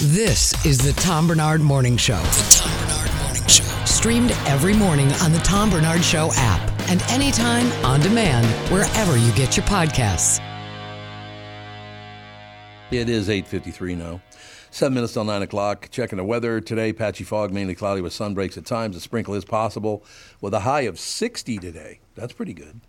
This is the Tom Barnard Morning Show. The Tom Barnard Morning Show. Streamed every morning on the Tom Barnard Show app and anytime on demand wherever you get your podcasts. It is 8.53 now. Seven minutes till 9 o'clock. Checking the weather today. Patchy fog, mainly cloudy with sun breaks at times. A sprinkle is possible with a high of 60 today. That's pretty good.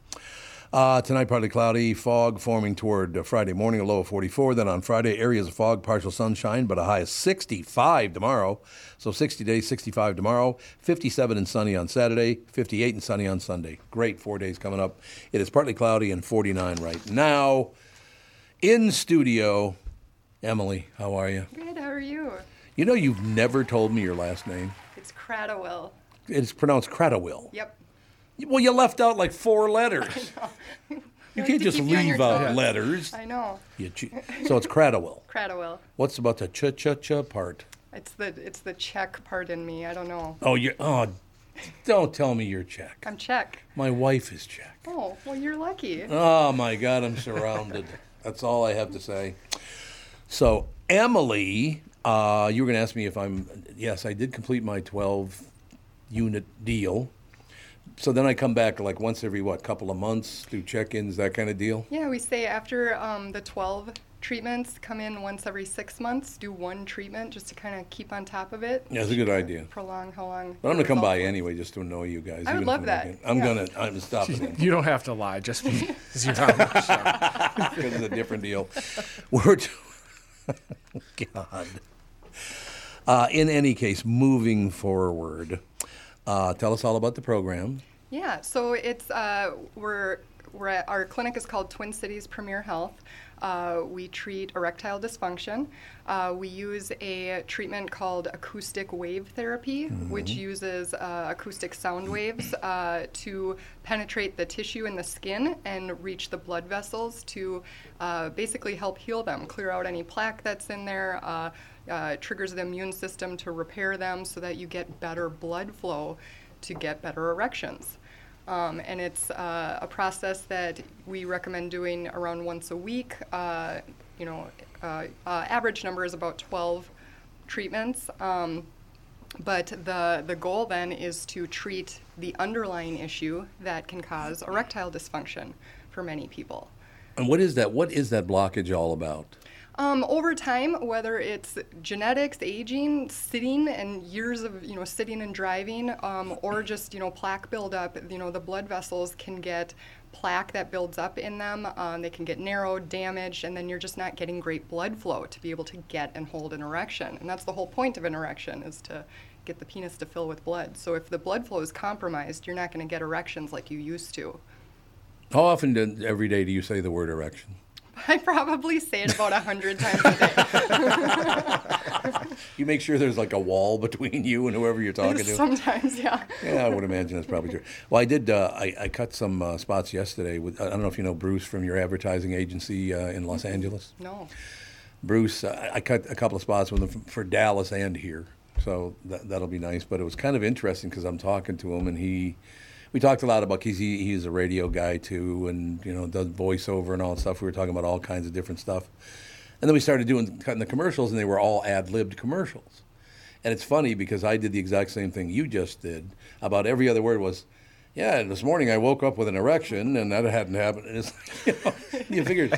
Uh, tonight, partly cloudy, fog forming toward uh, Friday morning, a low of 44. Then on Friday, areas of fog, partial sunshine, but a high of 65 tomorrow. So 60 days, 65 tomorrow, 57 and sunny on Saturday, 58 and sunny on Sunday. Great four days coming up. It is partly cloudy and 49 right now. In studio, Emily, how are you? Good, how are you? You know, you've never told me your last name. It's Cradawell. It's pronounced Cradawell. Yep. Well, you left out like four letters. You can't just keep you on your leave out letters. I know. You che- so it's Cradawell. Cradawell. What's about the cha cha cha part? It's the it's the Czech part in me. I don't know. Oh, you oh, don't tell me you're Czech. I'm Czech. My wife is Czech. Oh, well, you're lucky. Oh my God, I'm surrounded. That's all I have to say. So Emily, uh, you were going to ask me if I'm. Yes, I did complete my 12 unit deal. So then I come back like once every what couple of months, do check-ins, that kind of deal. Yeah, we say after um, the 12 treatments, come in once every six months, do one treatment just to kind of keep on top of it. Yeah, it's a good idea. Prolong how long. But I'm gonna come by was. anyway just to annoy you guys. I would even if love I'm that, working. I'm yeah. gonna. I'm stopping. You don't have to lie, just because you're on the show. because it's a different deal. We're t- God. Uh, in any case, moving forward, uh, tell us all about the program. Yeah, so it's uh, we're we're at, our clinic is called Twin Cities Premier Health. Uh, we treat erectile dysfunction. Uh, we use a treatment called acoustic wave therapy, which uses uh, acoustic sound waves uh, to penetrate the tissue in the skin and reach the blood vessels to uh, basically help heal them, clear out any plaque that's in there. Uh, uh, triggers the immune system to repair them so that you get better blood flow to get better erections. Um, and it's uh, a process that we recommend doing around once a week. Uh, you know, uh, uh, average number is about 12 treatments. Um, but the, the goal then is to treat the underlying issue that can cause erectile dysfunction for many people. And what is that? What is that blockage all about? Um, over time, whether it's genetics, aging, sitting, and years of you know sitting and driving, um, or just you know plaque buildup, you know the blood vessels can get plaque that builds up in them. Um, they can get narrowed, damaged, and then you're just not getting great blood flow to be able to get and hold an erection. And that's the whole point of an erection is to get the penis to fill with blood. So if the blood flow is compromised, you're not going to get erections like you used to. How often do, every day do you say the word erection? I probably say it about a hundred times a day. You make sure there's like a wall between you and whoever you're talking to. Sometimes, yeah. Yeah, I would imagine that's probably true. Well, I did. Uh, I, I cut some uh, spots yesterday. With I don't know if you know Bruce from your advertising agency uh, in Los Angeles. No. Bruce, uh, I cut a couple of spots with him for, for Dallas and here, so that, that'll be nice. But it was kind of interesting because I'm talking to him and he, we talked a lot about because he, he's a radio guy too, and you know does voiceover and all that stuff. We were talking about all kinds of different stuff, and then we started doing cutting the commercials, and they were all ad libbed commercials. And it's funny because I did the exact same thing you just did. About every other word was, yeah, this morning I woke up with an erection and that hadn't happened. And it's you know, you figured,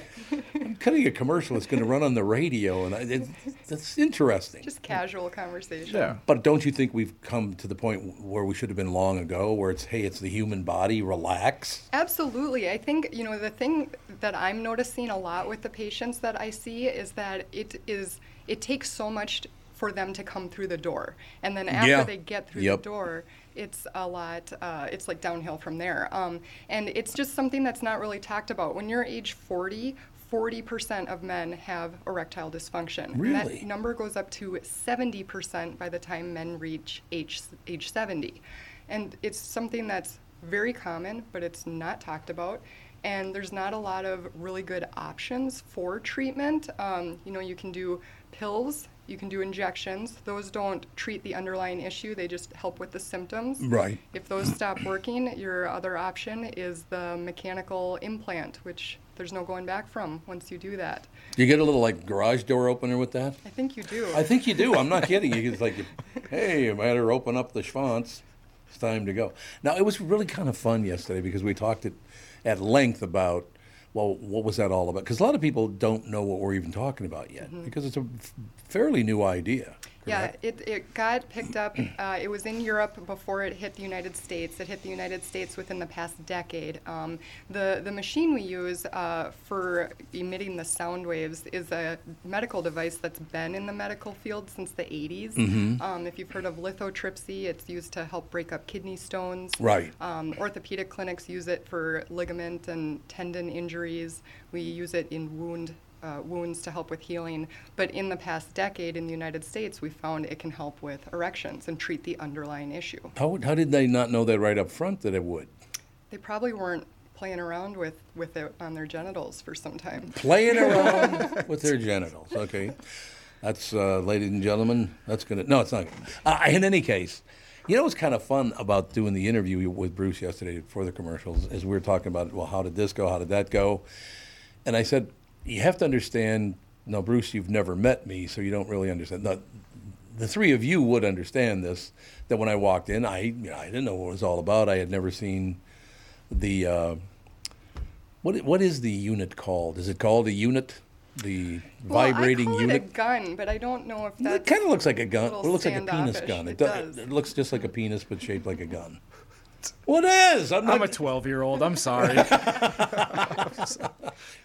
cutting a commercial that's going to run on the radio, and I, it, that's interesting. Just casual conversation. Yeah. But don't you think we've come to the point where we should have been long ago, where it's hey, it's the human body, relax. Absolutely. I think, you know, the thing that I'm noticing a lot with the patients that I see is that it is it takes so much for them to come through the door. And then after Yeah. they get through Yep. the door, it's a lot, uh, it's like downhill from there. Um, and it's just something that's not really talked about. When you're age 40, 40% of men have erectile dysfunction. And that number goes up to 70% by the time men reach age, age 70. And it's something that's very common, but it's not talked about. And there's not a lot of really good options for treatment. Um, you know, you can do pills, you can do injections. Those don't treat the underlying issue, they just help with the symptoms. Right. If those stop working, your other option is the mechanical implant, which there's no going back from once you do that. Do you get a little like garage door opener with that? I think you do. I think you do. I'm not kidding. you. It's like, hey, you better open up the schwanz. It's time to go. Now, it was really kind of fun yesterday because we talked at, at length about, well, what was that all about? Because a lot of people don't know what we're even talking about yet mm-hmm. because it's a f- fairly new idea. Yeah, it, it got picked up. Uh, it was in Europe before it hit the United States. It hit the United States within the past decade. Um, the, the machine we use uh, for emitting the sound waves is a medical device that's been in the medical field since the 80s. Mm-hmm. Um, if you've heard of lithotripsy, it's used to help break up kidney stones. Right. Um, orthopedic clinics use it for ligament and tendon injuries. We use it in wound uh, wounds to help with healing. But in the past decade in the United States, we found it can help with erections and treat the underlying issue. How, how did they not know that right up front that it would? They probably weren't playing around with, with it on their genitals for some time. Playing around with their genitals. Okay. That's, uh, ladies and gentlemen, that's going to, no, it's not. Uh, in any case, you know what's kind of fun about doing the interview with Bruce yesterday for the commercials is we were talking about, well, how did this go? How did that go? And I said, you have to understand, Now, Bruce, you've never met me, so you don't really understand. Now, the three of you would understand this, that when I walked in, I, you know, I didn't know what it was all about. I had never seen the, uh, what, what is the unit called? Is it called a unit? The vibrating well, I call unit? it a gun, but I don't know if that. It kind of looks like a gun. little It looks like a penis gun. It do- does. it looks just like a penis, but shaped like a gun. Well, it is. I'm, I'm a 12 year old. I'm sorry.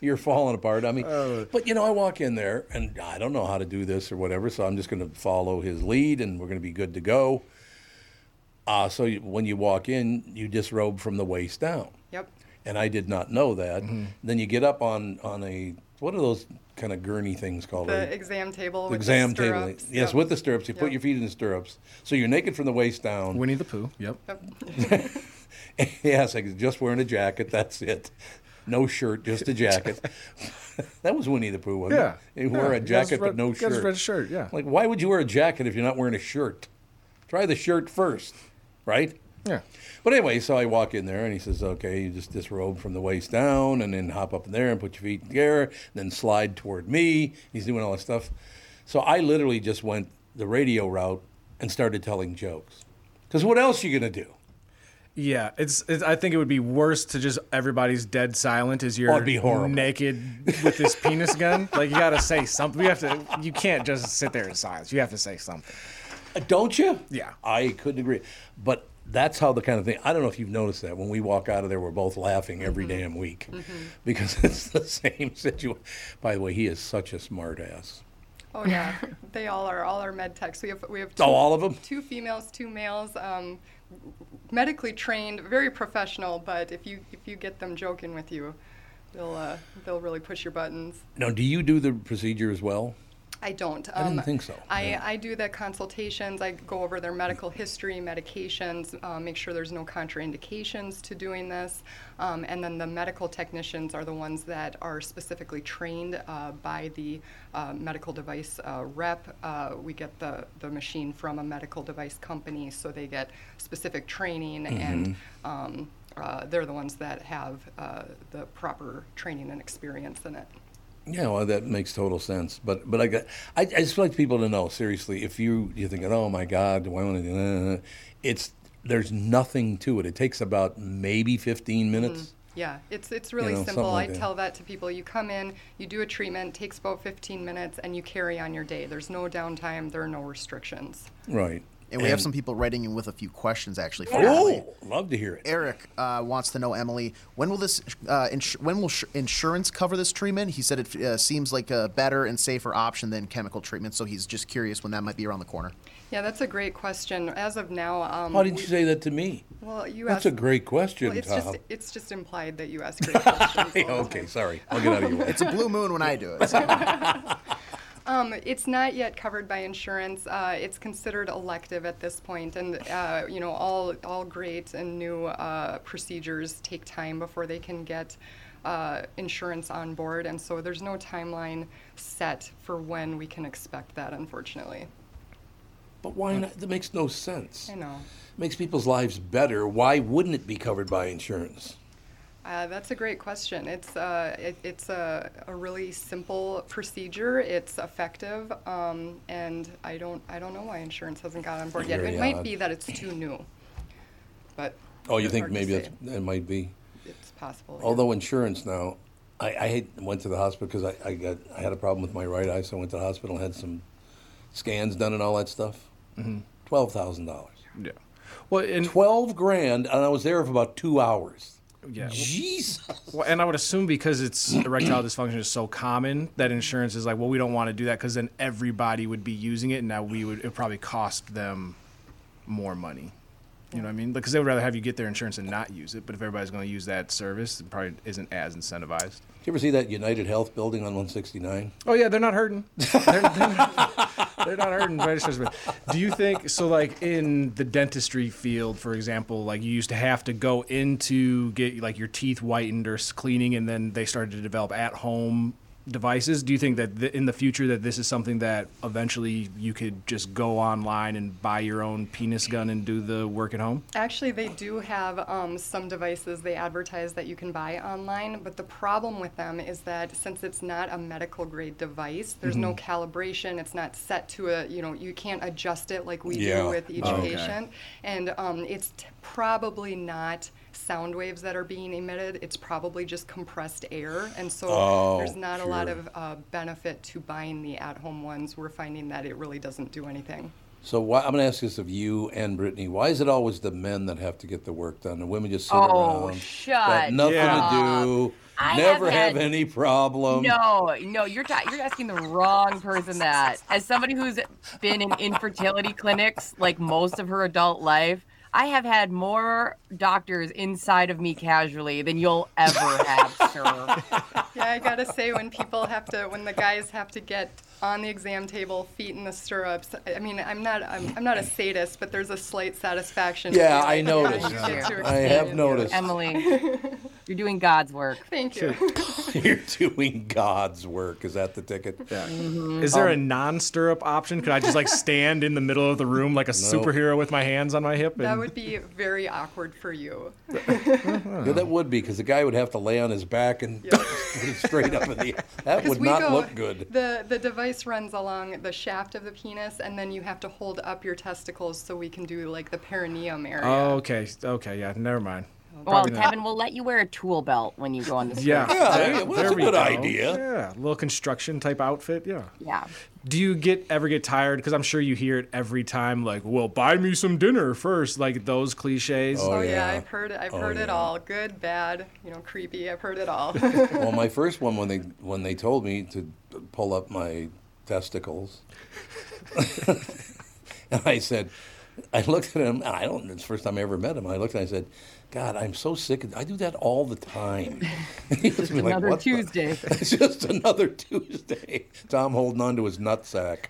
You're falling apart. I mean, Oh. but you know, I walk in there and I don't know how to do this or whatever, so I'm just going to follow his lead and we're going to be good to go. Uh, so you, when you walk in, you disrobe from the waist down. Yep. And I did not know that. Mm-hmm. Then you get up on, on a, what are those kind of gurney things called? The Right? exam table. The with exam the table. stirrups. Yes, Yep. with the stirrups. You put your feet in the stirrups. So you're naked from the waist down. Winnie the Pooh. Yep. Yep. yes, I was just wearing a jacket. That's it. No shirt, just a jacket. that was Winnie the Pooh, wasn't Yeah. it? He wore Yeah. a jacket Got his but no red- got shirt. red shirt, yeah. Like, why would you wear a jacket if you're not wearing a shirt? Try the shirt first, right? Yeah. But anyway, so I walk in there and he says, okay, you just disrobe from the waist down and then hop up in there and put your feet in the air, then slide toward me. He's doing all this stuff. So I literally just went the radio route and started telling jokes. Because what else are you going to do? Yeah, it's, it's. I think it would be worse to just everybody's dead silent as you're Oh, it'd be horrible. naked with this penis gun. Like you got to say something. We have to. You can't just sit there in silence. You have to say something. Uh, Don't you? Yeah. I couldn't agree. But that's how the kind of thing. I don't know if you've noticed that when we walk out of there, we're both laughing every Mm-hmm. damn week because it's the same situation. By the way, he is such a smart ass. Oh yeah, they all are. All are med techs. We have we have two, Oh, all of them? Two females, two males. Um, medically trained, very professional. But if you if you get them joking with you, they'll uh, they'll really push your buttons. Now, do you do the procedure as well? I don't. I didn't think so. I, Yeah. I do the consultations. I go over their medical history, medications, uh, make sure there's no contraindications to doing this. Um, and then the medical technicians are the ones that are specifically trained uh, by the uh, medical device uh, rep. Uh, we get the, the machine from a medical device company, so they get specific training, Mm-hmm. and um, uh, they're the ones that have uh, the proper training and experience in it. Yeah, well, that makes total sense. But but I got, I, I just like people to know seriously. If you you're thinking, oh my God, do I want to do? that?" It's there's nothing to it. It takes about maybe 15 minutes. Mm-hmm. Yeah, it's it's really know, simple. like I that. tell that to people. You come in, you do a treatment, takes about 15 minutes, and you carry on your day. There's no downtime. There are no restrictions. Right. And we have some people writing in with a few questions actually. For Emily. Oh, love to hear it. Eric uh, wants to know, Emily, when will this, uh, ins- when will sh- insurance cover this treatment? He said it uh, seems like a better and safer option than chemical treatment, so he's just curious when that might be around the corner. Yeah, that's a great question. As of now, um, Why didn't we- you say that to me? Well, you That's asked. a great question, well, it's Tom. just it's just implied that you ask great questions. all the okay, time. sorry. I'll get out of your way. It's a blue moon when I do it. so- Um, it's not yet covered by insurance. Uh, it's considered elective at this point, and uh, you know all all great and new uh, procedures take time before they can get uh, insurance on board, and so there's no timeline set for when we can expect that. Unfortunately, But why not? That makes no sense. I know. It Makes people's lives better. Why wouldn't it be covered by insurance? Uh, that's a great question. It's uh, it, it's a, a really simple procedure. It's effective, um, and I don't I don't know why insurance hasn't got on board yet. Very It might be that it's too new, but Oh, you think maybe say. that's, that might be? it's possible. yeah. Although insurance now, I, I went to the hospital because I, I got I had a problem with my right eye, so I went to the hospital, had some scans done and all that stuff. Twelve thousand dollars. Yeah. Well, and Twelve grand, and I was there for about two hours. Yeah. Jesus. Well, and I would assume because it's erectile dysfunction is so common that insurance is like, well, we don't want to do that because then everybody would be using it, and now we would it would probably cost them more money. You know what I mean? Because they would rather have you get their insurance and not use it. But if everybody's going to use that service, it probably isn't as incentivized. You ever see that United Health building on 169? Oh yeah, they're not hurting. They're, they're not, they're not hurting. stretch. Do you think so? Like in the dentistry field, for example, like you used to have to go into get like your teeth whitened or cleaning, and then they started to develop at-home devices. Do you think that th- in the future that this is something that eventually you could just go online and buy your own penis gun and do the work at home? Actually, they do have um, some devices they advertise that you can buy online, but the problem with them is that since it's not a medical grade device, there's no Mm-hmm. calibration. It's not set to a, you know, you can't adjust it like we Yeah. do with each Oh, okay. patient. And um, it's t- probably not sound waves that are being emitted. It's probably just compressed air. And so Oh, there's not a lot of uh, benefit to buying the at home ones. We're finding that it really doesn't do anything. So why, I'm going to ask this of you and Brittany. Why is it always the men that have to get the work done? The women just sit Oh, around, shut got nothing Yeah. to do, I never have, had- any problem. No, no, you're ta- you're asking the wrong person that. As somebody who's been in infertility clinics like most of her adult life, I have had more doctors inside of me casually than you'll ever have, sir. Yeah, I gotta say, when people have to, when the guys have to get on the exam table, feet in the stirrups. I mean, I'm not, I'm, I'm not a sadist, but there's a slight satisfaction. Yeah, I like, noticed. you I have noticed. Emily, you're doing God's work. Thank you. You're doing God's work. Is that the ticket? Yeah. Mm-hmm. Is there a Um, non-stirrup option? Could I just like stand in the middle of the room like a superhero with my hands on my hip? that would be very awkward for you. Yeah, that would be because the guy would have to lay on his back and put it straight up in the. That 'Cause would not go- look good. The the device runs along the shaft of the penis, and then you have to hold up your testicles so we can do like the perineum area. Oh, okay. Okay. Yeah. Never mind. Well, Probably not. Kevin, we'll let you wear a tool belt when you go on the street. Yeah. Yeah, there- yeah, well, there that's a we good go. idea. Yeah. A little construction type outfit. Yeah. Yeah. Do you get ever get tired? Because I'm sure you hear it every time. Like, well, buy me some dinner first. Like those cliches. Oh, Oh yeah, yeah. I've heard it. I've Oh, heard it yeah. all. Good, bad, you know, creepy. I've heard it all. Well, my first one when they when they told me to pull up my testicles, and I said, I looked at him. And I don't. It's the first time I ever met him. I looked and I said, God, I'm so sick. Of, I do that all the time. Like, Another "What the-" Tuesday. it's just another Tuesday. Tom holding on to his nutsack.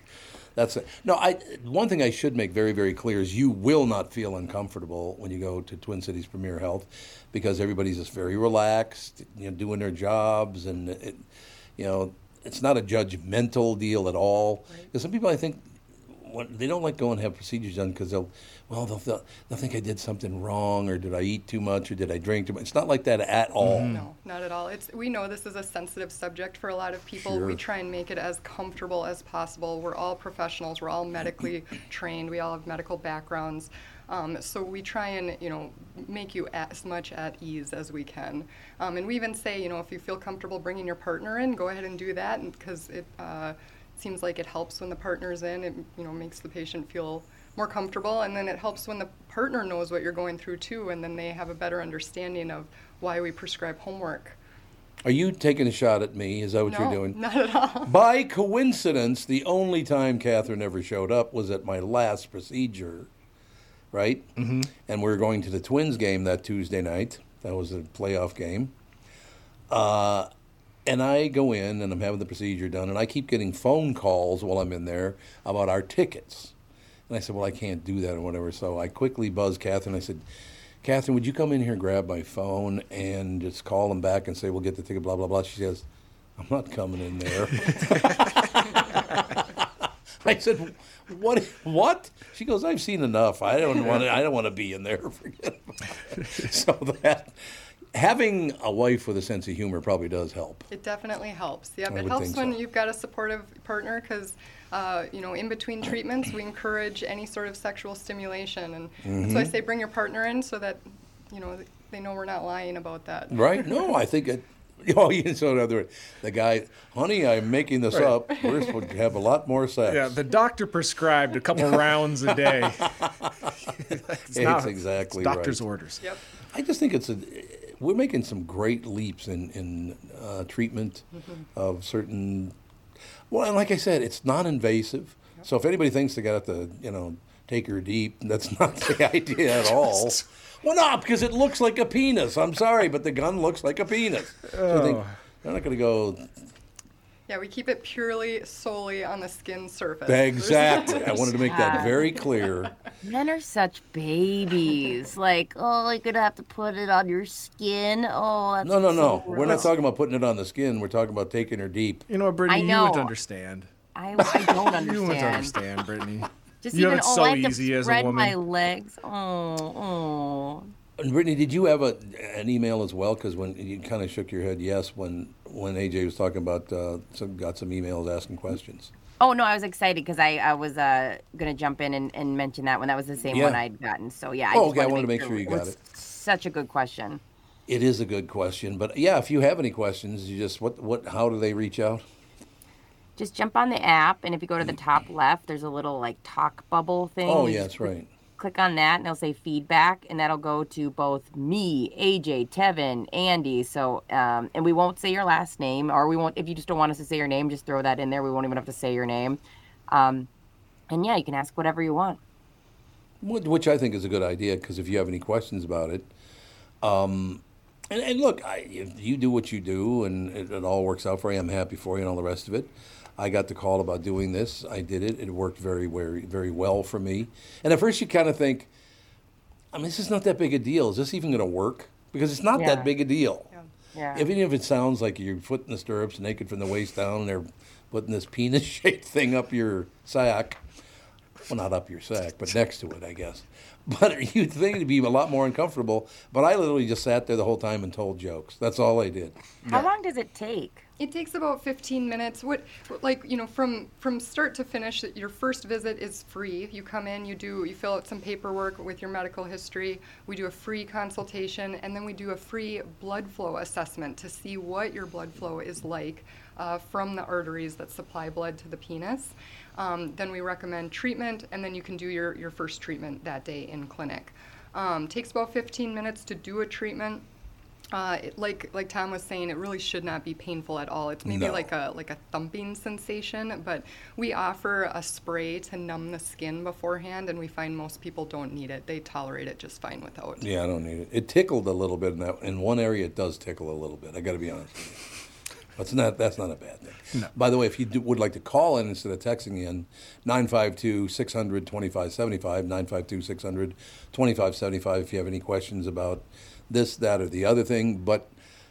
That's it. No, I. One thing I should make very, very clear is you will not feel uncomfortable when you go to Twin Cities Premier Health, because everybody's just very relaxed, you know, doing their jobs, and it, you know, it's not a judgmental deal at all. Because some people, I think, when, they don't like go and have procedures done because they'll, well, they'll, they'll they'll think I did something wrong or did I eat too much or did I drink too much. It's not like that at all. No, not at all. It's we know this is a sensitive subject for a lot of people. We try and make it as comfortable as possible. We're all professionals. We're all medically trained. We all have medical backgrounds. Um, so we try and you know make you as much at ease as we can. Um, and we even say you know if you feel comfortable bringing your partner in, go ahead and do that because it uh, seems like it helps when the partner's in. It you know makes the patient feel more comfortable and then it helps when the partner knows what you're going through too and then they have a better understanding of why we prescribe homework. Are you taking a shot at me? Is that what no, you're doing? not at all. By coincidence, the only time Catherine ever showed up was at my last procedure, right? Mm-hmm. And we were going to the Twins game that Tuesday night. That was a playoff game. Uh, and I go in and I'm having the procedure done, and I keep getting phone calls while I'm in there about our tickets. And I said, Well, I can't do that or whatever. So I quickly buzzed Catherine. I said, Catherine, would you come in here, and grab my phone, and just call them back and say, We'll get the ticket, blah, blah, blah. She says, I'm not coming in there. I said, "What? What?" She goes, "I've seen enough. I don't want to. I don't want to be in there. Forget about it." So that having a wife with a sense of humor probably does help. It definitely helps. Yep, I it helps when so. you've got a supportive partner because, uh, you know, in between treatments, we encourage any sort of sexual stimulation. And Mm-hmm. so I say bring your partner in so that, you know, they know we're not lying about that. Right? No, I think it. Oh, you so in other the guy, honey, I'm making this up. We're supposed to have a lot more sex. Yeah, the doctor prescribed a couple rounds a day. it's, It's exactly doctor's right. orders. Yep. I just think it's a. We're making some great leaps in in uh, treatment of certain. Well, and like I said, it's non-invasive. So if anybody thinks they got to, you know, take her deep, that's not the idea at all. Well, no, because it looks like a penis. I'm sorry, but the gun looks like a penis. So I think they're not going to go. Yeah, we keep it purely solely on the skin surface. Exactly. I wanted to make that very clear. Men are such babies. Like, oh, you're gonna have to put it on your skin. Oh, that's No, no, so no. We're not talking about putting it on the skin. We're talking about taking her deep. You know what, Brittany? I know. You know. wouldn't understand. I, I don't understand. You wouldn't understand, Brittany. Just You have even it oh, so I have easy to as a spread my legs. Oh, oh. And Brittany, did you have a, an email as well? Because when you kind of shook your head, yes, when when AJ was talking about uh, some got some emails asking questions. Oh no, I was excited because I, I was uh, gonna jump in and, and mention that one. That was the same Yeah. one I'd gotten. So yeah. I Oh, just okay, I wanted to make sure you got it. Such a good question. It is a good question, but yeah, if you have any questions, you just what what how do they reach out? Just jump on the app, and if you go to the top left, there's a little like talk bubble thing. Oh, yeah, that's right. Click on that, and it'll say feedback, and that'll go to both me, AJ, Tevin, Andy. So, um, and we won't say your last name, or we won't. If you just don't want us to say your name, just throw that in there. We won't even have to say your name. Um, and yeah, you can ask whatever you want. Which I think is a good idea because if you have any questions about it, um, and, and look, I, you do what you do and it, it all works out for you, I'm happy for you and all the rest of it. I got the call about doing this. I did it. It worked very, very, very well for me. And at first, you kind of think, I mean, this is not that big a deal. Is this even going to work? Because it's not Yeah. that big a deal. Yeah. Even if any of it sounds like your foot in the stirrups, naked from the waist down, and they're putting this penis-shaped thing up your sack. Well, not up your sack, but next to it, I guess. But you'd think it'd be a lot more uncomfortable. But I literally just sat there the whole time and told jokes. That's all I did. How long does it take? It takes about 15 minutes. What, like you know, from from start to finish, your first visit is free. You come in, you do, you fill out some paperwork with your medical history. We do a free consultation, and then we do a free blood flow assessment to see what your blood flow is like uh, from the arteries that supply blood to the penis. Um, then we recommend treatment, and then you can do your your first treatment that day in clinic. Um, takes about 15 minutes to do a treatment. Uh, it, like like Tom was saying, it really should not be painful at all. It's maybe No. like a like a thumping sensation, but we offer a spray to numb the skin beforehand, and we find most people don't need it. They tolerate it just fine without. Yeah, I don't need it. It tickled a little bit in that. In one area, it does tickle a little bit. I got to be honest with you. That's not that's not a bad thing. By the way, if you do, would like to call in instead of texting in, 952 600 2575, 952 600 2575 if you have any questions about this, that, or the other thing. But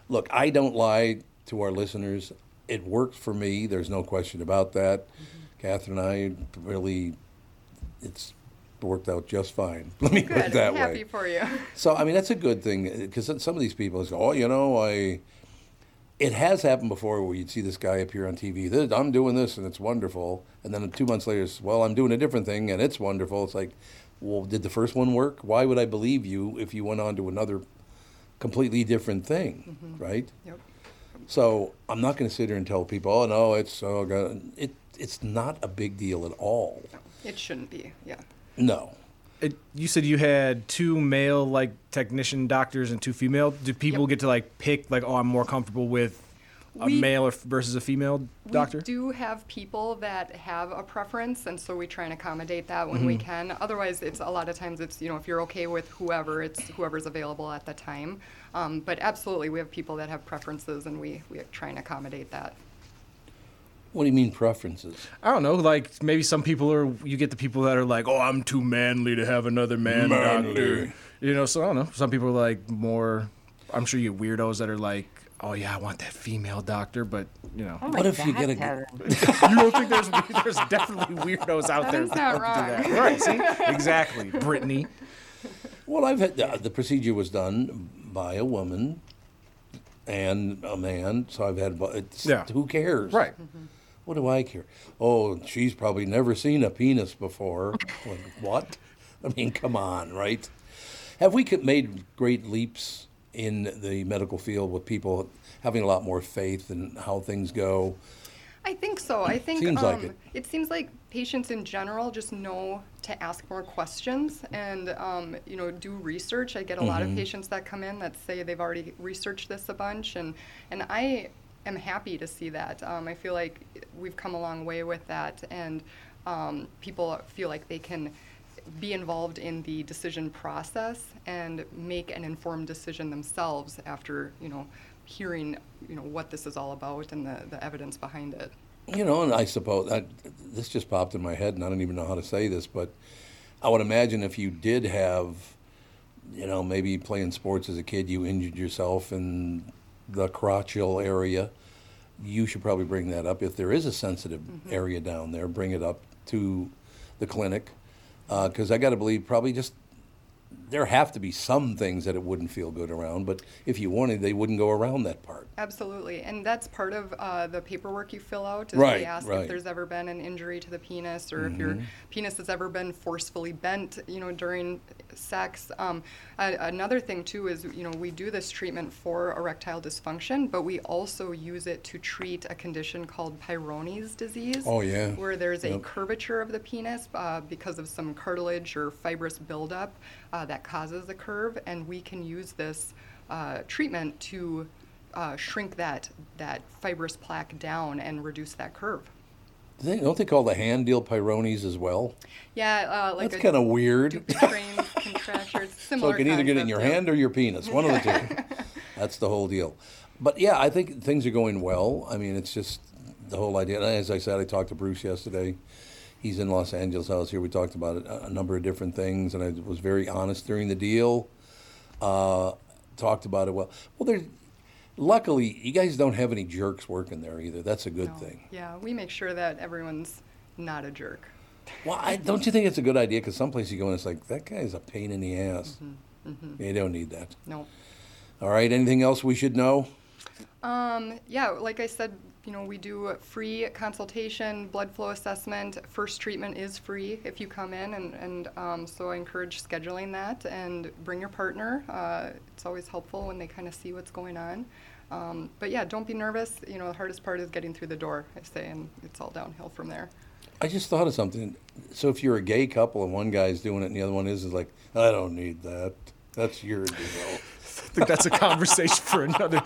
look, I don't lie to our listeners. It worked for me. There's no question about that. Mm-hmm. Catherine and I really it's worked out just fine. Let me put it Good. that Happy way. for you. So I mean that's a good thing because some of these people say, "Oh, you know, I." It has happened before where you'd see this guy appear on TV. I'm doing this and it's wonderful, and then two months later, it's, well, I'm doing a different thing and it's wonderful. It's like, well, did the first one work? Why would I believe you if you went on to another completely different thing, mm-hmm. right? Yep. So I'm not going to sit here and tell people, oh no, it's oh, God. it it's not a big deal at all. It shouldn't be. Yeah. No, It, you said you had two male like technician doctors and two female. Do people Yep. get to like pick like, oh, I'm more comfortable with a We- male versus a female doctor? We do have people that have a preference, and so we try and accommodate that when we can. Otherwise, it's a lot of times it's you know if you're okay with whoever, it's whoever's available at the time. Um, but absolutely, we have people that have preferences, and we we try and accommodate that. what do you mean preferences? I don't know. Like maybe some people are. You get the people that are like, "Oh, I'm too manly to have another man Manly. doctor." You know, so I don't know. Some people are like more. I'm sure you get weirdos that are like, "Oh yeah, I want that female doctor," but you know, Oh What if you get a- Kevin. you don't think there's there's definitely weirdos out there Kevin's that not don't wrong. that, right? See, exactly, Brittany. Well, I've had the, the procedure was done by a woman and a man, so I've had. bo- It's, Yeah. Who cares? Right. What do I care? Oh, she's probably never seen a penis before. like, what? I mean, come on, right? Have we made great leaps in the medical field with people having a lot more faith in how things go? I think so. I think Seems um, like it. seems like patients in general just know to ask more questions and um, you know do research. I get a lot Mm-hmm. of patients that come in that say they've already researched this a bunch, and and I am happy to see that. Um, I feel like we've come a long way with that, and um, people feel like they can be involved in the decision process and make an informed decision themselves after you know hearing you know what this is all about and the, the evidence behind it. You know, and I suppose that this just popped in my head, and I don't even know how to say this, but I would imagine if you did have, you know, maybe playing sports as a kid, you injured yourself in the crotchal area, you should probably bring that up. If there is a sensitive mm-hmm. area down there, bring it up to the clinic, Uh, because I got to believe probably just there have to be some things that it wouldn't feel good around, but if you wanted, they wouldn't go around that part. Absolutely, and that's part of uh, the paperwork you fill out. Is Right, we ask right. if there's ever been an injury to the penis, or if your penis has ever been forcefully bent, you know, during sex. Um, a- another thing too is, you know, we do this treatment for erectile dysfunction, but we also use it to treat a condition called Peyronie's disease. Oh, yeah. Where there's a curvature of the penis uh, because of some cartilage or fibrous buildup uh, that causes the curve, and we can use this uh, treatment to uh, shrink that that fibrous plaque down and reduce that curve. Do they- Don't they call the hand deal Peyronie's as well? Yeah, uh, like That's kind of weird. Contracture. It's So similar. it can either get in your hand or your penis, one of the two. That's the whole deal. But yeah, I think things are going well. I mean, it's just the whole idea. As I said, I talked to Bruce yesterday. He's in Los Angeles. I was here. We talked about a a number of different things, and I was very honest during the deal. Uh, talked about it well. Well, there. Luckily, you guys don't have any jerks working there either. That's a good No. thing. Yeah, we make sure that everyone's not a jerk. Well, I, don't you think it's a good idea? Because someplace you go and it's like that guy's a pain in the ass. You don't need that. No. All right. Anything else we should know? Um, yeah, like I said, you know, we do a free consultation, blood flow assessment. First treatment is free if you come in, and, and um, so I encourage scheduling that and bring your partner. Uh, it's always helpful when they kind of see what's going on. Um, but yeah, don't be nervous. You know, the hardest part is getting through the door, I say, and it's all downhill from there. I just thought of something. So if you're a gay couple and one guy's doing it and the other one is, is like, I don't need that. That's your deal think that's a conversation for another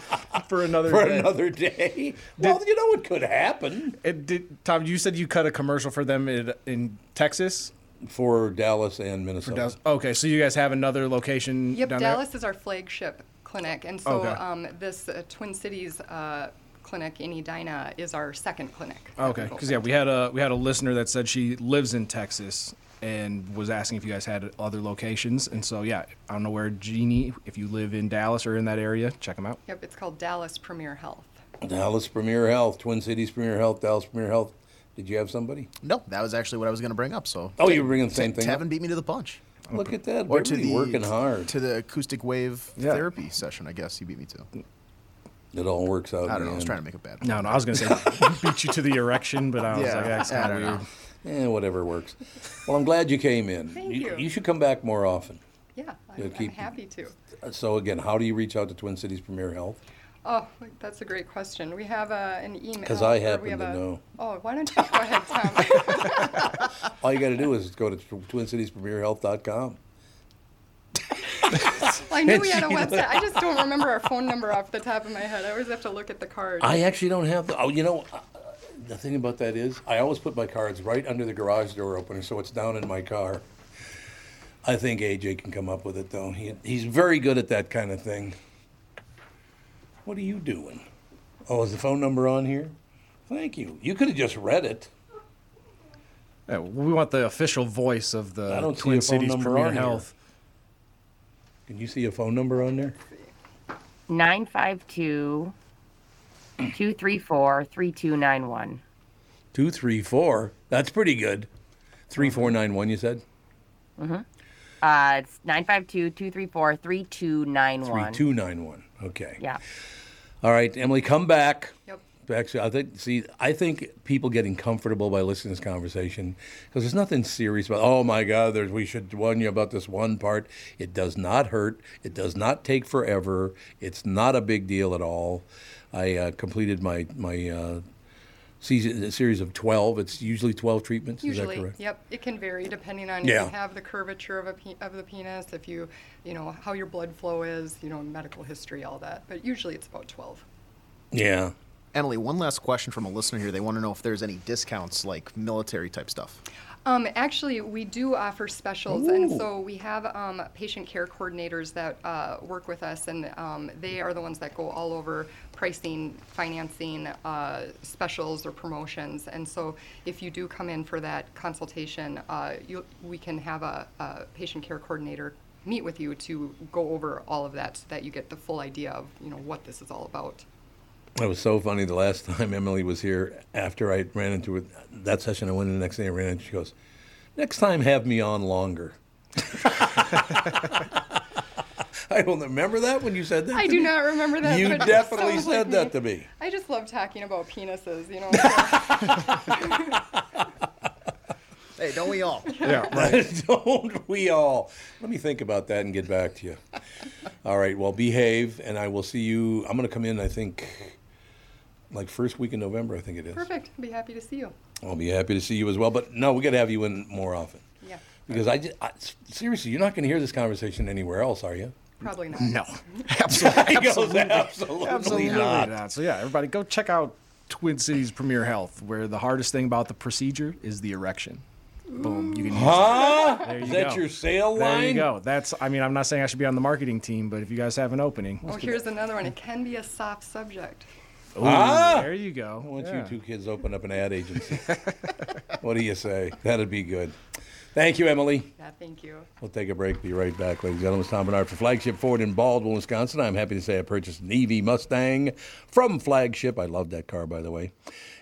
for another for day. another day. Well, you know it could happen And did, Tom, you said you cut a commercial for them in, in Texas. for Dallas and Minnesota. Dallas- Okay, so you guys have another location Yep, down Dallas is our flagship clinic, and so Okay. um, this uh, Twin Cities uh, clinic in Edina is our second clinic. Okay, because yeah, we had a we had a listener that said she lives in Texas and was asking if you guys had other locations. And so yeah, I don't know where Jeannie, if you live in Dallas or in that area, check them out. Yep, it's called Dallas Premier Health. Dallas Premier Health, Twin Cities Premier Health, Dallas Premier Health. Did you have somebody? No, that was actually what I was going to bring up. So Oh, you were bringing the same thing. up? Tevin beat me to the punch. Look at that. Or to Everybody the working hard. to the acoustic wave Yeah. therapy session. I guess he beat me to. It all works out. I don't know. I was trying to make it bad. No, no, I was gonna say beat you to the erection, but I was Yeah, like, that's kind don't of weird. know. Eh, whatever works. Well, I'm glad you came in. Thank you. You should come back more often. Yeah, Yeah, I'm, keep- I'm happy to. Uh, So again, how do you reach out to Twin Cities Premier Health? Oh, that's a great question. We have uh, an email. 'Cause I happen have to a- know. Oh, why don't you go ahead, Tom? All you got to do is go to TwinCitiesPremierHealth.com. I knew we had a website. I just don't remember our phone number off the top of my head. I always have to look at the card. I actually don't have the. Oh, you know, the thing about that is, I always put my cards right under the garage door opener, so it's down in my car. I think AJ can come up with it, though. He, he's very good at that kind of thing. What are you doing? Oh, is the phone number on here? Thank you. You could have just read it. Yeah, we want the official voice of the I don't see Twin a phone Cities number Premier on here. Health. Can you see a phone number on there? 952 234 3291. Two three four. That's pretty good. Three four nine one. You said Uh, it's 952 234 three 3291. two nine one. Okay. Yeah. All right, Emily, come back. Yep. Actually, I think see, I think people getting comfortable by listening to this conversation because there's nothing serious about. Oh my God, there's we should warn you about this one part. It does not hurt. It does not take forever. It's not a big deal at all. I uh, completed my my uh, season, a series of twelve. It's usually twelve treatments. is that Usually, correct? yep, it can vary depending on Yeah. if you have the curvature of a pe- of the penis, if you, you know, how your blood flow is, you know, medical history, all that. But usually it's about 12. Yeah. Emily, one last question from a listener here. They want to know if there's any discounts, like military type stuff. Um, actually, we do offer specials, and so we have um, patient care coordinators that uh, work with us, and um, they are the ones that go all over pricing, financing, uh, specials, or promotions. And so, if you do come in for that consultation, uh, you, we can have a, a patient care coordinator meet with you to go over all of that, so that you get the full idea of you know what this is all about. It was so funny the last time Emily was here after I ran into it. That session, I went in the next day and ran into She goes, Next time, have me on longer. I don't remember that when you said that. I to do me? not remember that. You definitely sounds said like that to me. I just love talking about penises, you know. so- Hey, don't we all? Yeah, right. don't we all? Let me think about that and get back to you. All right, well, behave, and I will see you. I'm going to come in, I think, like first week in November, I think it is. Perfect. I'll be happy to see you. I'll be happy to see you as well. But no, we got to have you in more often. Yeah, Because I, just, I seriously, you're not going to hear this conversation anywhere else, are you? probably not. No, absolutely, He goes, absolutely, absolutely not. not. So yeah, everybody go check out Twin Cities Premier Health, where the hardest thing about the procedure is the erection. Boom, you can. use Huh? There you Is that go. your sale There line? There you go. That's. I mean, I'm not saying I should be on the marketing team, but if you guys have an opening, Oh, here's another one. It can be a soft subject. Ooh, Ah! there you go. I want Yeah. you two kids open up an ad agency. what do you say? That'd be good. Thank you, Emily. Yeah, thank you. We'll take a break. Be right back, ladies and gentlemen. It's Tom Barnard for Flagship Ford in Baldwin, Wisconsin. I'm happy to say I purchased an EV Mustang from Flagship. I love that car, by the way.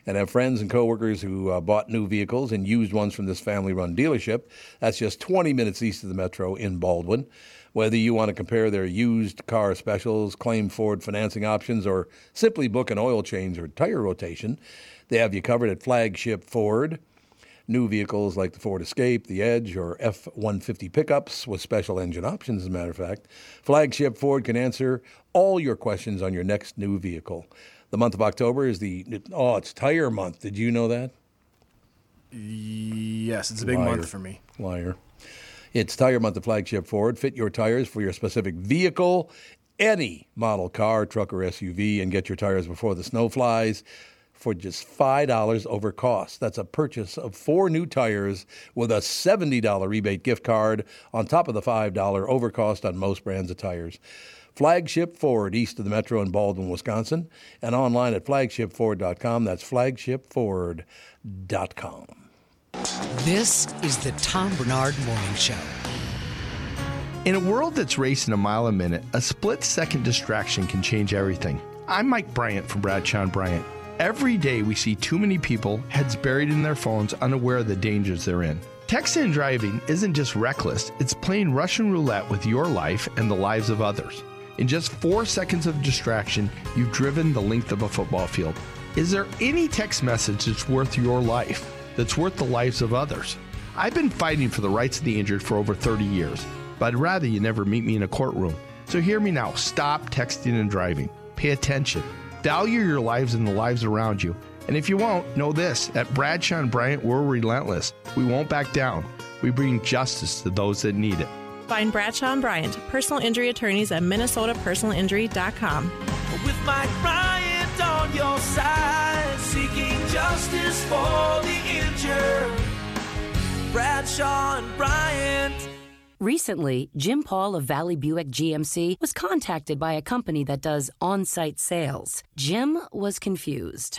And I have friends and coworkers who uh, bought new vehicles and used ones from this family-run dealership. That's just 20 minutes east of the metro in Baldwin. Whether you want to compare their used car specials, claim Ford financing options, or simply book an oil change or tire rotation, they have you covered at Flagship Ford. New vehicles like the Ford Escape, the Edge, or F 150 pickups with special engine options, as a matter of fact. Flagship Ford can answer all your questions on your next new vehicle. The month of October is the, oh, it's tire month. Did you know that? Yes, it's a big Liar. month for me. Liar. It's Tire Month at Flagship Ford. Fit your tires for your specific vehicle, any model car, truck, or SUV, and get your tires before the snow flies for just $5 over cost. That's a purchase of four new tires with a $70 rebate gift card on top of the $5 over cost on most brands of tires. Flagship Ford, east of the metro in Baldwin, Wisconsin, and online at flagshipford.com. That's flagshipford.com. This is the Tom Barnard Morning Show. In a world that's racing a mile a minute, a split second distraction can change everything. I'm Mike Bryant from Bradshaw and Bryant. Every day we see too many people, heads buried in their phones, unaware of the dangers they're in. Texting and driving isn't just reckless, it's playing Russian roulette with your life and the lives of others. In just four seconds of distraction, you've driven the length of a football field. Is there any text message that's worth your life, that's worth the lives of others? I've been fighting for the rights of the injured for over 30 years, but I'd rather you never meet me in a courtroom. So hear me now stop texting and driving. Pay attention. Value your lives and the lives around you. And if you won't, know this at Bradshaw and Bryant, we're relentless. We won't back down. We bring justice to those that need it. Find Bradshaw and Bryant, personal injury attorneys at minnesotapersonalinjury.com. With Mike Bryant on your side, seeking justice for the injured. Bradshaw and Bryant. Recently, Jim Paul of Valley Buick GMC was contacted by a company that does on site sales. Jim was confused.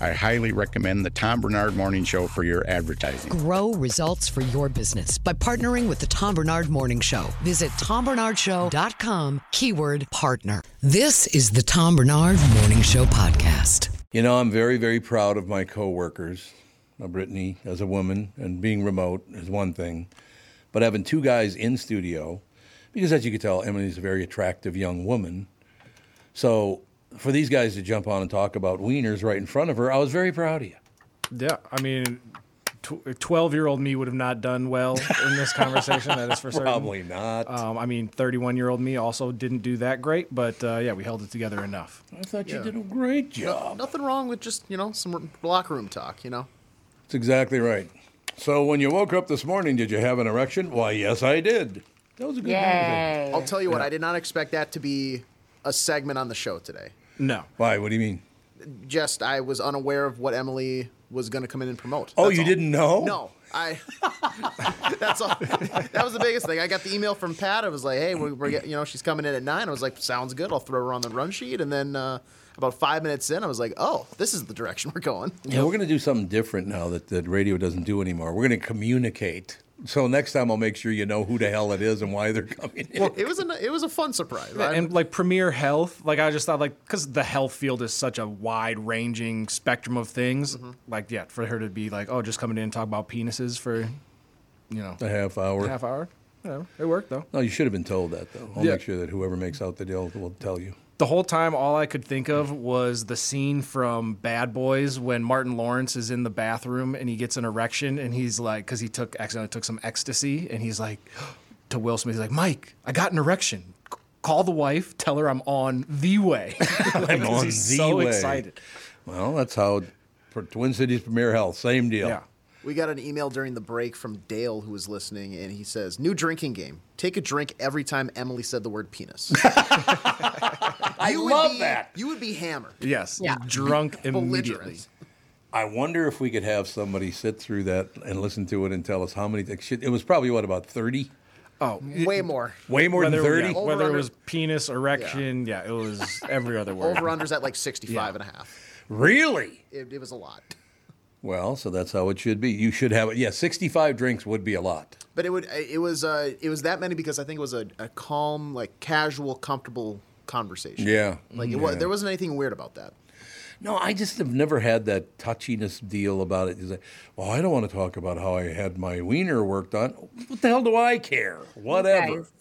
I highly recommend the Tom Barnard Morning Show for your advertising. Grow results for your business by partnering with the Tom Barnard Morning Show. Visit tombarnardshow.com, keyword partner. This is the Tom Barnard Morning Show podcast. You know, I'm very, very proud of my coworkers. Now, Brittany, as a woman, and being remote is one thing, but having two guys in studio, because as you can tell, Emily's a very attractive young woman. So for these guys to jump on and talk about wieners right in front of her, I was very proud of you. Yeah, I mean, twelve-year-old me would have not done well in this conversation. that is for certain. Probably not. Um, I mean, thirty-one-year-old me also didn't do that great, but uh, yeah, we held it together enough. I thought you did a great job. Nothing wrong with just you know some locker room talk. You know. That's exactly right. So when you woke up this morning, did you have an erection? Why, yes, I did. That was a good conversation. I'll tell you what. I did not expect that to be a segment on the show today. No. Why? What do you mean? Just I was unaware of what Emily was going to come in and promote. Oh, That's you all. didn't know? No, I. that's all. That was the biggest thing. I got the email from Pat. I was like, "Hey, we're, we're get- you know she's coming in at nine. I was like, "Sounds good. I'll throw her on the run sheet." And then uh, about five minutes in, I was like, "Oh, this is the direction we're going." Yeah, we're going to do something different now that, that radio doesn't do anymore. We're going to communicate. So next time I'll make sure you know who the hell it is and why they're coming in. Well, it was a it was a fun surprise. Yeah, and like Premier Health, like I just thought, like because the health field is such a wide-ranging spectrum of things. Mm-hmm. Like, yeah, for her to be like, oh, just coming in and talk about penises for, you know, a half hour. a half hour. You know, it worked though. No, you should have been told that, though. I'll Yeah. make sure that whoever makes out the deal will tell you. The whole time, all I could think of was the scene from Bad Boys when Martin Lawrence is in the bathroom and he gets an erection and he's like, because he took accidentally took some ecstasy and he's like, to Will Smith, he's like, Mike, I got an erection. Call the wife, tell her I'm on the way. Like, I'm on he's the so way. excited. Well, that's how for Twin Cities Premier Health, same deal. Yeah. We got an email during the break from Dale who was listening, and he says, "New drinking game: take a drink every time Emily said the word penis." I love that. You would be hammered. Yes, Yeah. drunk immediately. I wonder if we could have somebody sit through that and listen to it and tell us how many. Shit, it was probably what about thirty? Oh, Way more. Way more than whether, thirty. yeah, Over, whether it was penis, erection, yeah, it was every other word. Over unders at like 65 and a half. Really? It, it was a lot. Well, so that's how it should be. You should have it. Yeah, sixty-five drinks would be a lot. But it would it was uh, it was that many because I think it was a, a calm, like casual, comfortable conversation. Yeah. Like it was, Yeah. there wasn't anything weird about that. No, I just have never had that touchiness deal about it. It's like, well, I don't want to talk about how I had my wiener worked on. What the hell do I care? Whatever. Guys,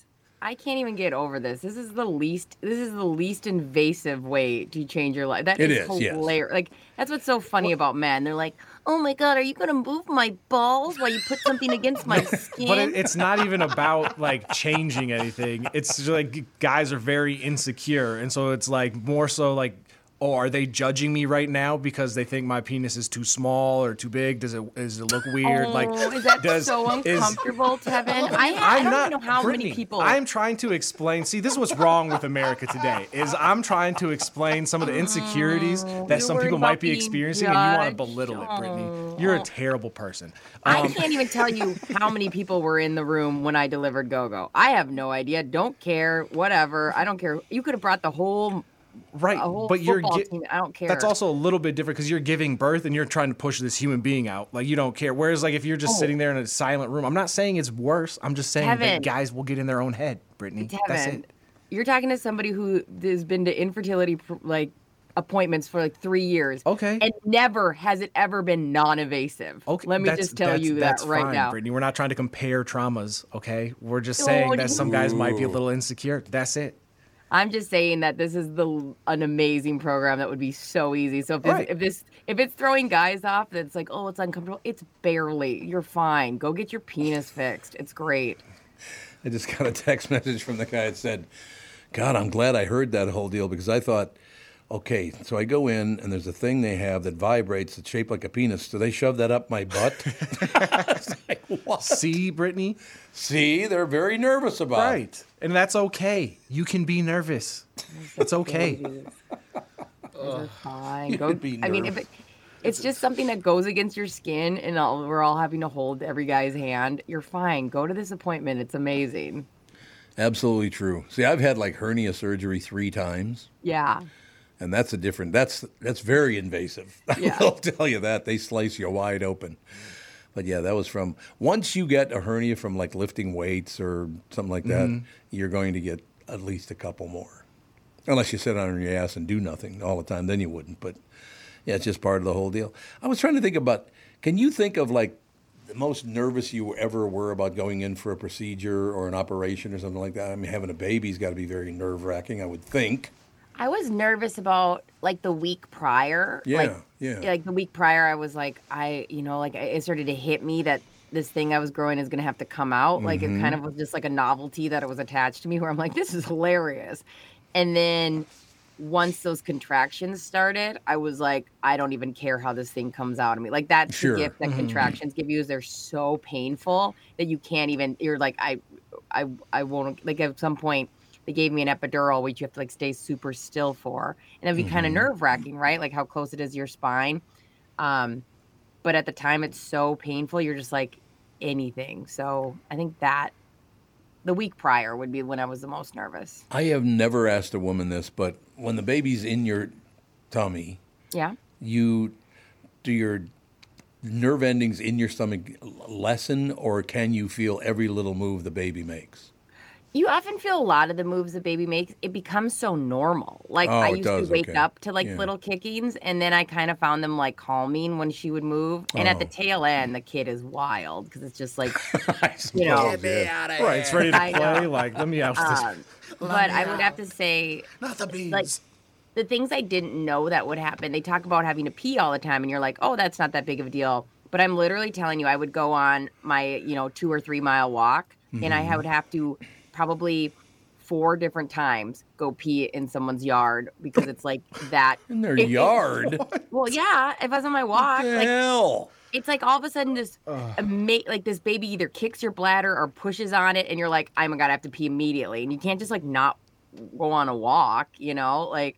I can't even get over this. This is the least. This is the least invasive way to change your life. That It is is, yes. hilarious. Like that's what's so funny about men. They're like, "Oh my god, are you gonna move my balls while you put something against my skin?" But it, it's not even about like changing anything. It's just like guys are very insecure, and so it's like more so like, oh, are they judging me right now because they think my penis is too small or too big? Does it does it look weird? like, Oh, is that does, so is- uncomfortable, Tevin? I, I I'm don't not, even know how Brittany, many people. I'm trying to explain. See, this is what's wrong with America today. Is I'm trying to explain some of the insecurities that you're some people might be experiencing, and you want to belittle it, Brittany. You're a terrible person. I Um, can't even tell you how many people were in the room when I delivered Go Go. I have no idea. Don't care. Whatever. I don't care. You could have brought the whole right, but you're gi- team. I don't care. That's also a little bit different because you're giving birth and you're trying to push this human being out. Like you don't care. Whereas like if you're just Oh. sitting there in a silent room, I'm not saying it's worse. I'm just saying that guys will get in their own head, Brittany. That's it. you're talking to somebody who has been to infertility like appointments for like three years. Okay. And never has it ever been non-invasive. Okay, Let me that's- just tell that's- you that that's right fine, now. Brittany. We're not trying to compare traumas, okay? We're just No, saying that some guys might be a little insecure. That's it. I'm just saying that this is the an amazing program that would be so easy. So if this, Right. if this if it's throwing guys off, that's like oh it's uncomfortable. It's barely. You're fine. Go get your penis fixed. It's great. I just got a text message from the guy that said, God, I'm glad I heard that whole deal because I thought, okay, so I go in and there's a thing they have that vibrates that's shaped like a penis. Do they shove that up my butt? See, Brittany? See, they're very nervous about it. Right. And that's okay. You can be nervous. It's okay. You're fine. You Go. could be I mean, if it, it's just something that goes against your skin, and all, we're all having to hold every guy's hand. You're fine. Go to this appointment. It's amazing. Absolutely true. See, I've had like hernia surgery three times. Yeah. And that's a different. That's that's very invasive. Yeah. I'll tell you that they slice you wide open. But yeah, that was from once you get a hernia from like lifting weights or something like that, Mhm. you're going to get at least a couple more, unless you sit on your ass and do nothing all the time. Then you wouldn't. But yeah, it's just part of the whole deal. I was trying to think about. Can you think of like the most nervous you ever were about going in for a procedure or an operation or something like that? I mean, having a baby's got to be very nerve wracking. I would think. I was nervous about like the week prior. Yeah, like, yeah. Like the week prior, I was like, I, you know, like it started to hit me that this thing I was growing is going to have to come out. Like it Mm-hmm. Kind of was just like a novelty that it was attached to me where I'm like, this is hilarious. And then once those contractions started, I was like, I don't even care how this thing comes out of me. Like that's Sure. the gift that Mhm. contractions give you is they're so painful that you can't even. You're like, I, I, I won't. Like at some point, they gave me an epidural, which you have to like stay super still for, and it'd be kind of Mm-hmm. Nerve wracking, right? Like how close it is to your spine. Um, but at the time, it's so painful. You're just like anything. So I think that the week prior would be when I was the most nervous. I have never asked a woman this, but when the baby's in your tummy, Yeah. you do your nerve endings in your stomach lessen, or can you feel every little move the baby makes? You often feel a lot of the moves the baby makes. It becomes so normal. Like Oh, I used does, to wake okay. up to like Yeah. little kickings, and then I kind of found them like calming when she would move. And at the Oh. tail end, the kid is wild because it's just like, you know, Get me outta Right, it's ready to play, like, let me out this- Um, but I would have to say, not the beans. Like the things I didn't know that would happen. They talk about having to pee all the time, and you're like, oh, that's not that big of a deal. But I'm literally telling you, I would go on my, you know, two or three mile walk, and I Mhm. would have to probably four different times go pee in someone's yard because it's like that In their it- it- yard? well, yeah, if I was on my walk, like hell? it's like all of a sudden this ama- like this baby either kicks your bladder or pushes on it, and you're like, I'm gonna have to pee immediately, and you can't just like not go on a walk, you know, like.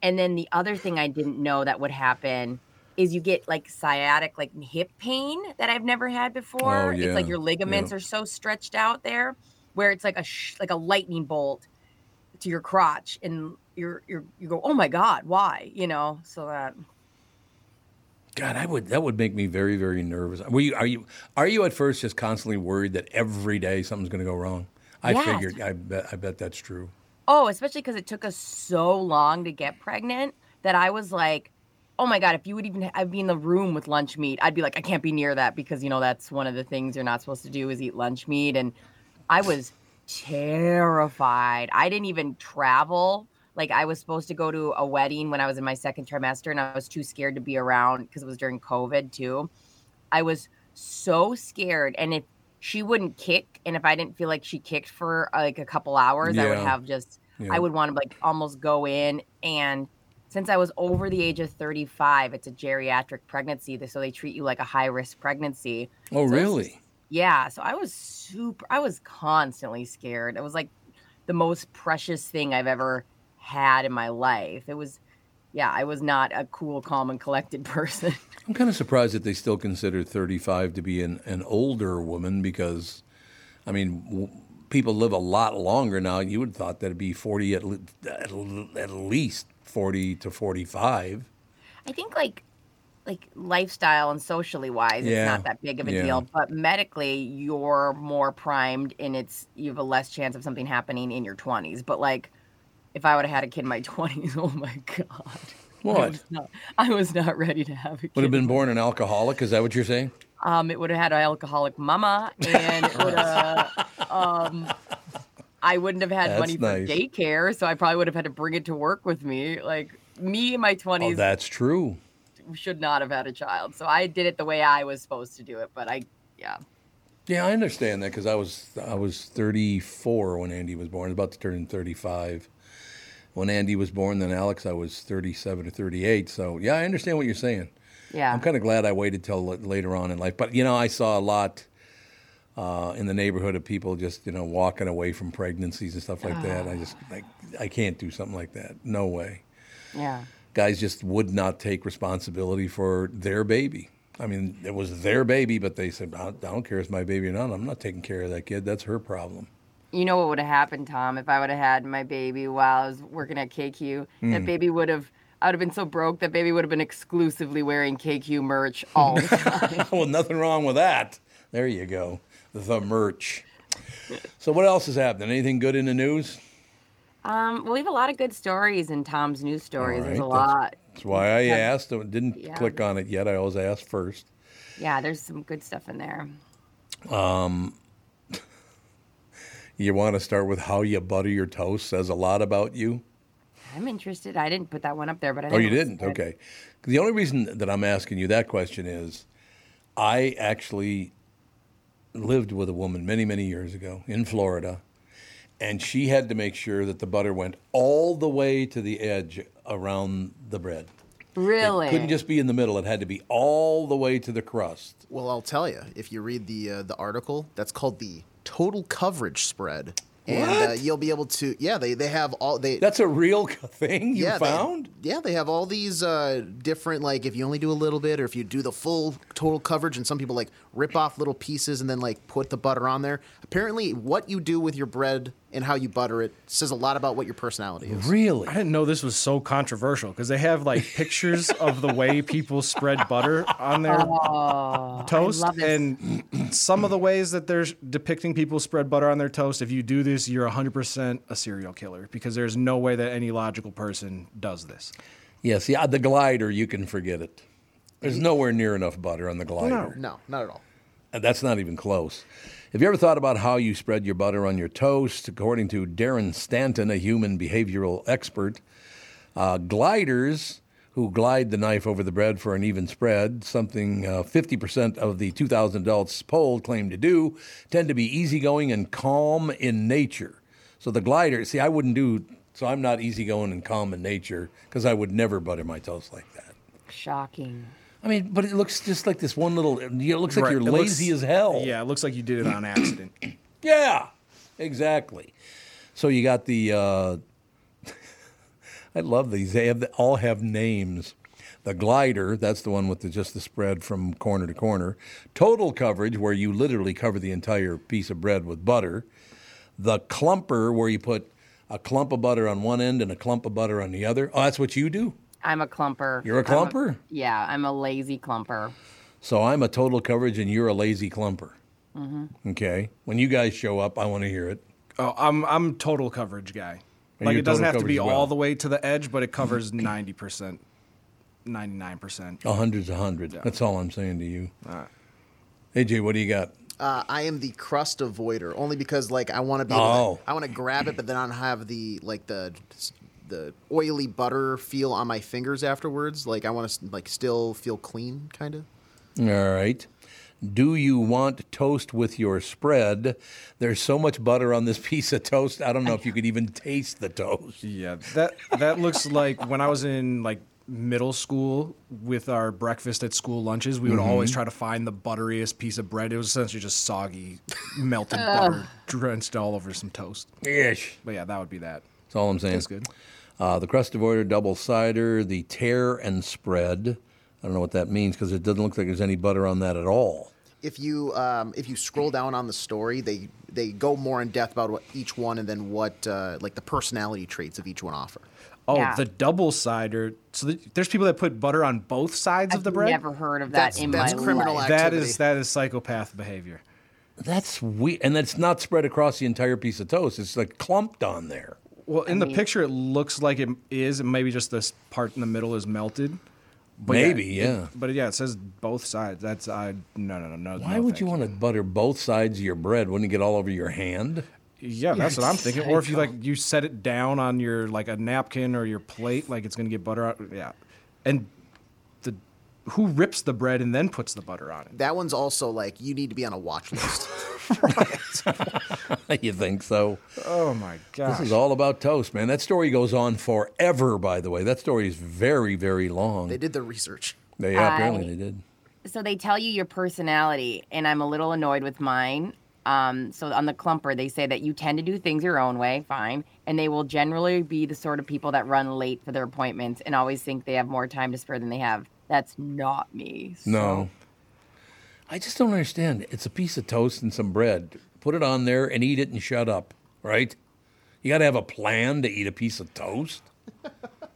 And then the other thing I didn't know that would happen is you get like sciatic, like hip pain that I've never had before. Oh, It's like your ligaments yeah. are so stretched out there, where it's like a sh- like a lightning bolt to your crotch, and you're you're you go, oh my god, why? You know, so that. God, I would that would make me very very nervous. Were you, are you are you at first just constantly worried that every day something's going to go wrong? I Yes. figured. I bet. I bet that's true. Oh, especially because it took us so long to get pregnant that I was like, oh my god, if you would even I'd be in the room with lunch meat, I'd be like, I can't be near that because you know that's one of the things you're not supposed to do is eat lunch meat. And I was terrified. I didn't even travel. Like I was supposed to go to a wedding when I was in my second trimester, and I was too scared to be around because it was during COVID too. I was so scared, and if she wouldn't kick, and if I didn't feel like she kicked for uh, like a couple hours, I would have just Yeah. I would want to like almost go in and since I was over the age of 35, it's a geriatric pregnancy, so they treat you like a high risk pregnancy. Oh, So really? Just- yeah. So I was super, I was constantly scared. It was like the most precious thing I've ever had in my life. It was, yeah, I was not a cool, calm, and collected person. I'm kind of surprised that they still consider 35 to be an, an older woman because, I mean, w- people live a lot longer now. You would have thought that'd be 40 at, le- at, l- at least 40 to 45. I think like like lifestyle and socially wise, it's not that big of a yeah. deal. But medically, you're more primed and it's you have a less chance of something happening in your twenties. But like if I would have had a kid in my twenties, oh my god. I What? was not, I was not ready to have a kid. Would have been born an alcoholic. Is that what you're saying? Um, it would have had an alcoholic mama, and it would have. um, I wouldn't have had That's money for nice. daycare, so I probably would have had to bring it to work with me. Like me in my Oh, twenties that's true. Should not have had a child. So I did it the way I was supposed to do it. But I, yeah. Yeah, I understand that because I was I was 34 when Andy was born. About to turn 35. When Andy was born, then Alex, I was 37 or 38. So yeah, I understand what you're saying. Yeah. I'm kind of glad I waited till l- later on in life. But you know, I saw a lot uh, in the neighborhood of people just you know walking away from pregnancies and stuff like that. I just like I can't do something like that. No way. Yeah. Guys just would not take responsibility for their baby. I mean, it was their baby, but they said, I don't care if it's my baby or not. I'm not taking care of that kid. That's her problem. You know what would have happened, Tom, if I would have had my baby while I was working at KQ? That Hmm. baby would have. I would have been so broke that baby would have been exclusively wearing KQ merch all the time. well, nothing wrong with that. There you go. The merch. So, what else is happening? Anything good in the news? Um, well, we have a lot of good stories in Tom's news stories. There's a All lot. That's why I asked. I didn't Yeah. click on it yet. I always ask first. Yeah, there's some good stuff in there. Um, you want to start with how you butter your toast says a lot about you. I'm interested. I didn't put that one up there, but I Oh, you didn't? Okay. The only reason that I'm asking you that question is I actually lived with a woman many, many years ago in Florida, and she had to make sure that the butter went all the way to the edge around the bread. Really? It couldn't just be in the middle, it had to be all the way to the crust. Well, I'll tell you. If you read the uh, the article, that's called the total coverage spread, and uh, you'll be able to. Yeah, they they have all they. That's a real thing you yeah, they- found? yeah, they have all these uh, different like if you only do a little bit or if you do the full total coverage, and some people like rip off little pieces and then like put the butter on there. Apparently, what you do with your bread and how you butter it says a lot about what your personality is. Really? I didn't know this was so controversial because they have like pictures of the way people spread butter on their Oh, I toast, love and some of the ways that they're depicting people spread butter on their toast. If you do this, you're 100% a serial killer because there's no way that any logical person does this. Yes, yeah, the glider, you can forget it. There's nowhere near enough butter on the glider. No, not at all. And that's not even close. Have you ever thought about how you spread your butter on your toast? According to Darren Stanton, a human behavioral expert, uh, gliders who glide the knife over the bread for an even spread, something uh, 50% of the 2,000 adults polled claim to do, tend to be easygoing and calm in nature. So the glider, see, I wouldn't do, so I'm not easygoing and calm in nature because I would never butter my toast like that. Shocking. I mean, but it looks just like this one little, it looks like Right, you're it looks- lazy as hell. Yeah, it looks like you did it on accident. Yeah, exactly. So you got the. Uh, I love these. They have all have names. The glider, that's the one with the, just the spread from corner to corner. Total coverage, where you literally cover the entire piece of bread with butter. The clumper, where you put a clump of butter on one end and a clump of butter on the other. Oh, that's what you do. I'm a clumper. You're a I'm clumper? yeah, I'm a lazy clumper. So I'm a total coverage, and you're a lazy clumper. hmm Okay. When you guys show up, I want to hear it. Oh, I'm I'm total coverage guy. And Like it doesn't have to be well. all the way to the edge, but it covers ninety percent. ninety-nine percent. A hundred's a hundred. That's all I'm saying to you. All right. AJ, what do you got? Uh, I am the crust avoider, only because like I want to be. Oh. To, I want to grab it, but then I don't have the like the the oily butter feel on my fingers afterwards. Like I want to like still feel clean, kind of. All right. Do you want toast with your spread? There's so much butter on this piece of toast. I don't know if you could even taste the toast. Yeah, that that looks like when I was in like middle school with our breakfast at school lunches, we would Mhm. always try to find the butteriest piece of bread. It was essentially just soggy, melted butter drenched all over some toast. Ish. But yeah, that would be that. That's all I'm saying. Tastes good. Uh, the crust avoider double cider, the tear and spread. I don't know what that means because it doesn't look like there's any butter on that at all. If you um, if you scroll down on the story, they they go more in depth about what each one and then what uh, like the personality traits of each one offer. Oh, Yeah. the double cider. So th- there's people that put butter on both sides of the bread. never heard of that That's- in that's my criminal life. That activity. is that is psychopath behavior. That's weird, and that's not spread across the entire piece of toast. It's like clumped on there. Well, in the picture, it looks like it is, and maybe just this part in the middle is melted. But Maybe, it- yeah. but yeah, it says both sides. That's I no no no no. Why no, would thank you want to butter both sides of your bread? Wouldn't it get all over your hand? Yeah, that's what I'm thinking. Or if you like you set it down on your like a napkin or your plate, like it's gonna get butter out. Yeah, and the who rips the bread and then puts the butter on it? That one's also like you need to be on a watch list. you think so? Oh my God! This is all about toast, man. That story goes on forever. By the way, that story is very, very long. they did the research. They yeah, apparently I- they did. So they tell you your personality, and I'm a little annoyed with mine. Um, so on the clumper, they say that you tend to do things your own way, fine, and they will generally be the sort of people that run late for their appointments and always think they have more time to spare than they have. That's not me. No. I just don't understand. It's a piece of toast and some bread. Put it on there and eat it and shut up, right? You got to have a plan to eat a piece of toast.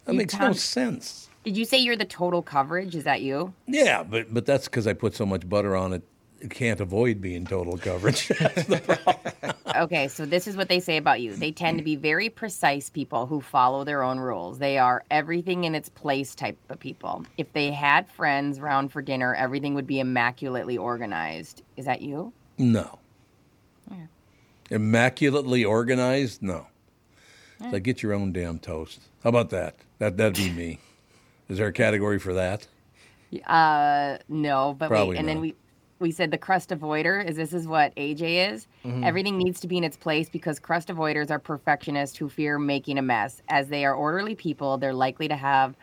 That makes no sense. Did you say you're the total coverage? Is that you? Yeah, but but that's because I put so much butter on it. It can't avoid being total coverage. okay, so this is what they say about you. They tend to be very precise people who follow their own rules. They are everything in its place type of people. If they had friends round for dinner, everything would be immaculately organized. Is that you? no. Yeah. Immaculately organized? No. Like get your own damn toast. How about that? That that'd be me. Is there a category for that? Uh, no, but Probably wait, and then we we said the crust avoider is this is what AJ is. Mhm. Everything needs to be in its place because crust avoiders are perfectionists who fear making a mess. As they are orderly people, they're likely to have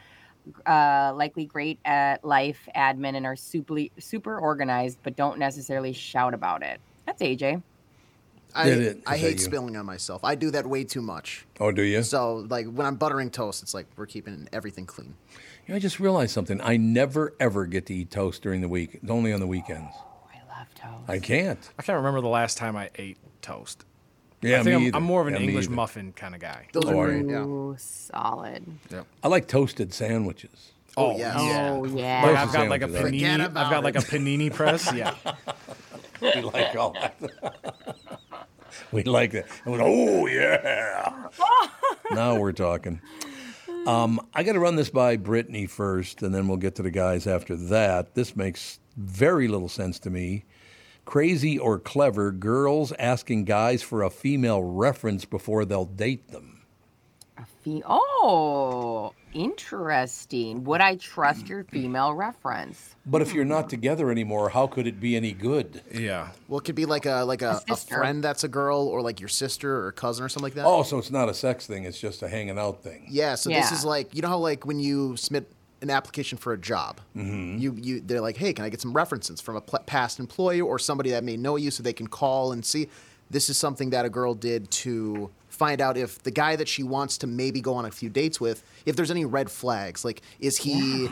uh, likely great at life admin and are super super organized, but don't necessarily shout about it. That's AJ. I, Did it- I hate spilling on myself. I do that way too much. Oh, do you? So like when I'm buttering toast, it's like we're keeping everything clean. You know, I just realized something. I never ever get to eat toast during the week. It's only on the weekends. I toast. I can't. I can't remember the last time I ate toast. Yeah, I think me I'm, either. I'm more of an Yeah, me English either. muffin kind of guy. Those Oh, are are great. Yeah. Ooh, solid. Yep. I like toasted sandwiches. Oh, yes. Oh yeah. Like I've got like a sandwiches, I- panini. Forget I've got about like a panini press. Yeah. we like all that. we like that. And we oh yeah. now we're talking. Um, I got to run this by Brittany first, and then we'll get to the guys after that. This makes very little sense to me. Crazy or clever girls asking guys for a female reference before they'll date them. A Fe- oh, interesting. Would I trust your female reference? But if you're not together anymore, how could it be any good? Yeah. Well, it could be like a like a, a, sister. friend that's a girl, or like your sister or cousin or something like that. Oh, so it's not a sex thing; it's just a hanging out thing. Yeah, so this is like you know how like when you submit an application for a job, mm-hmm. you you they're like, hey, can I get some references from a pl- past employee or somebody that may know you, so they can call and see. This is something that a girl did to find out if the guy that she wants to maybe go on a few dates with, if there's any red flags, like is he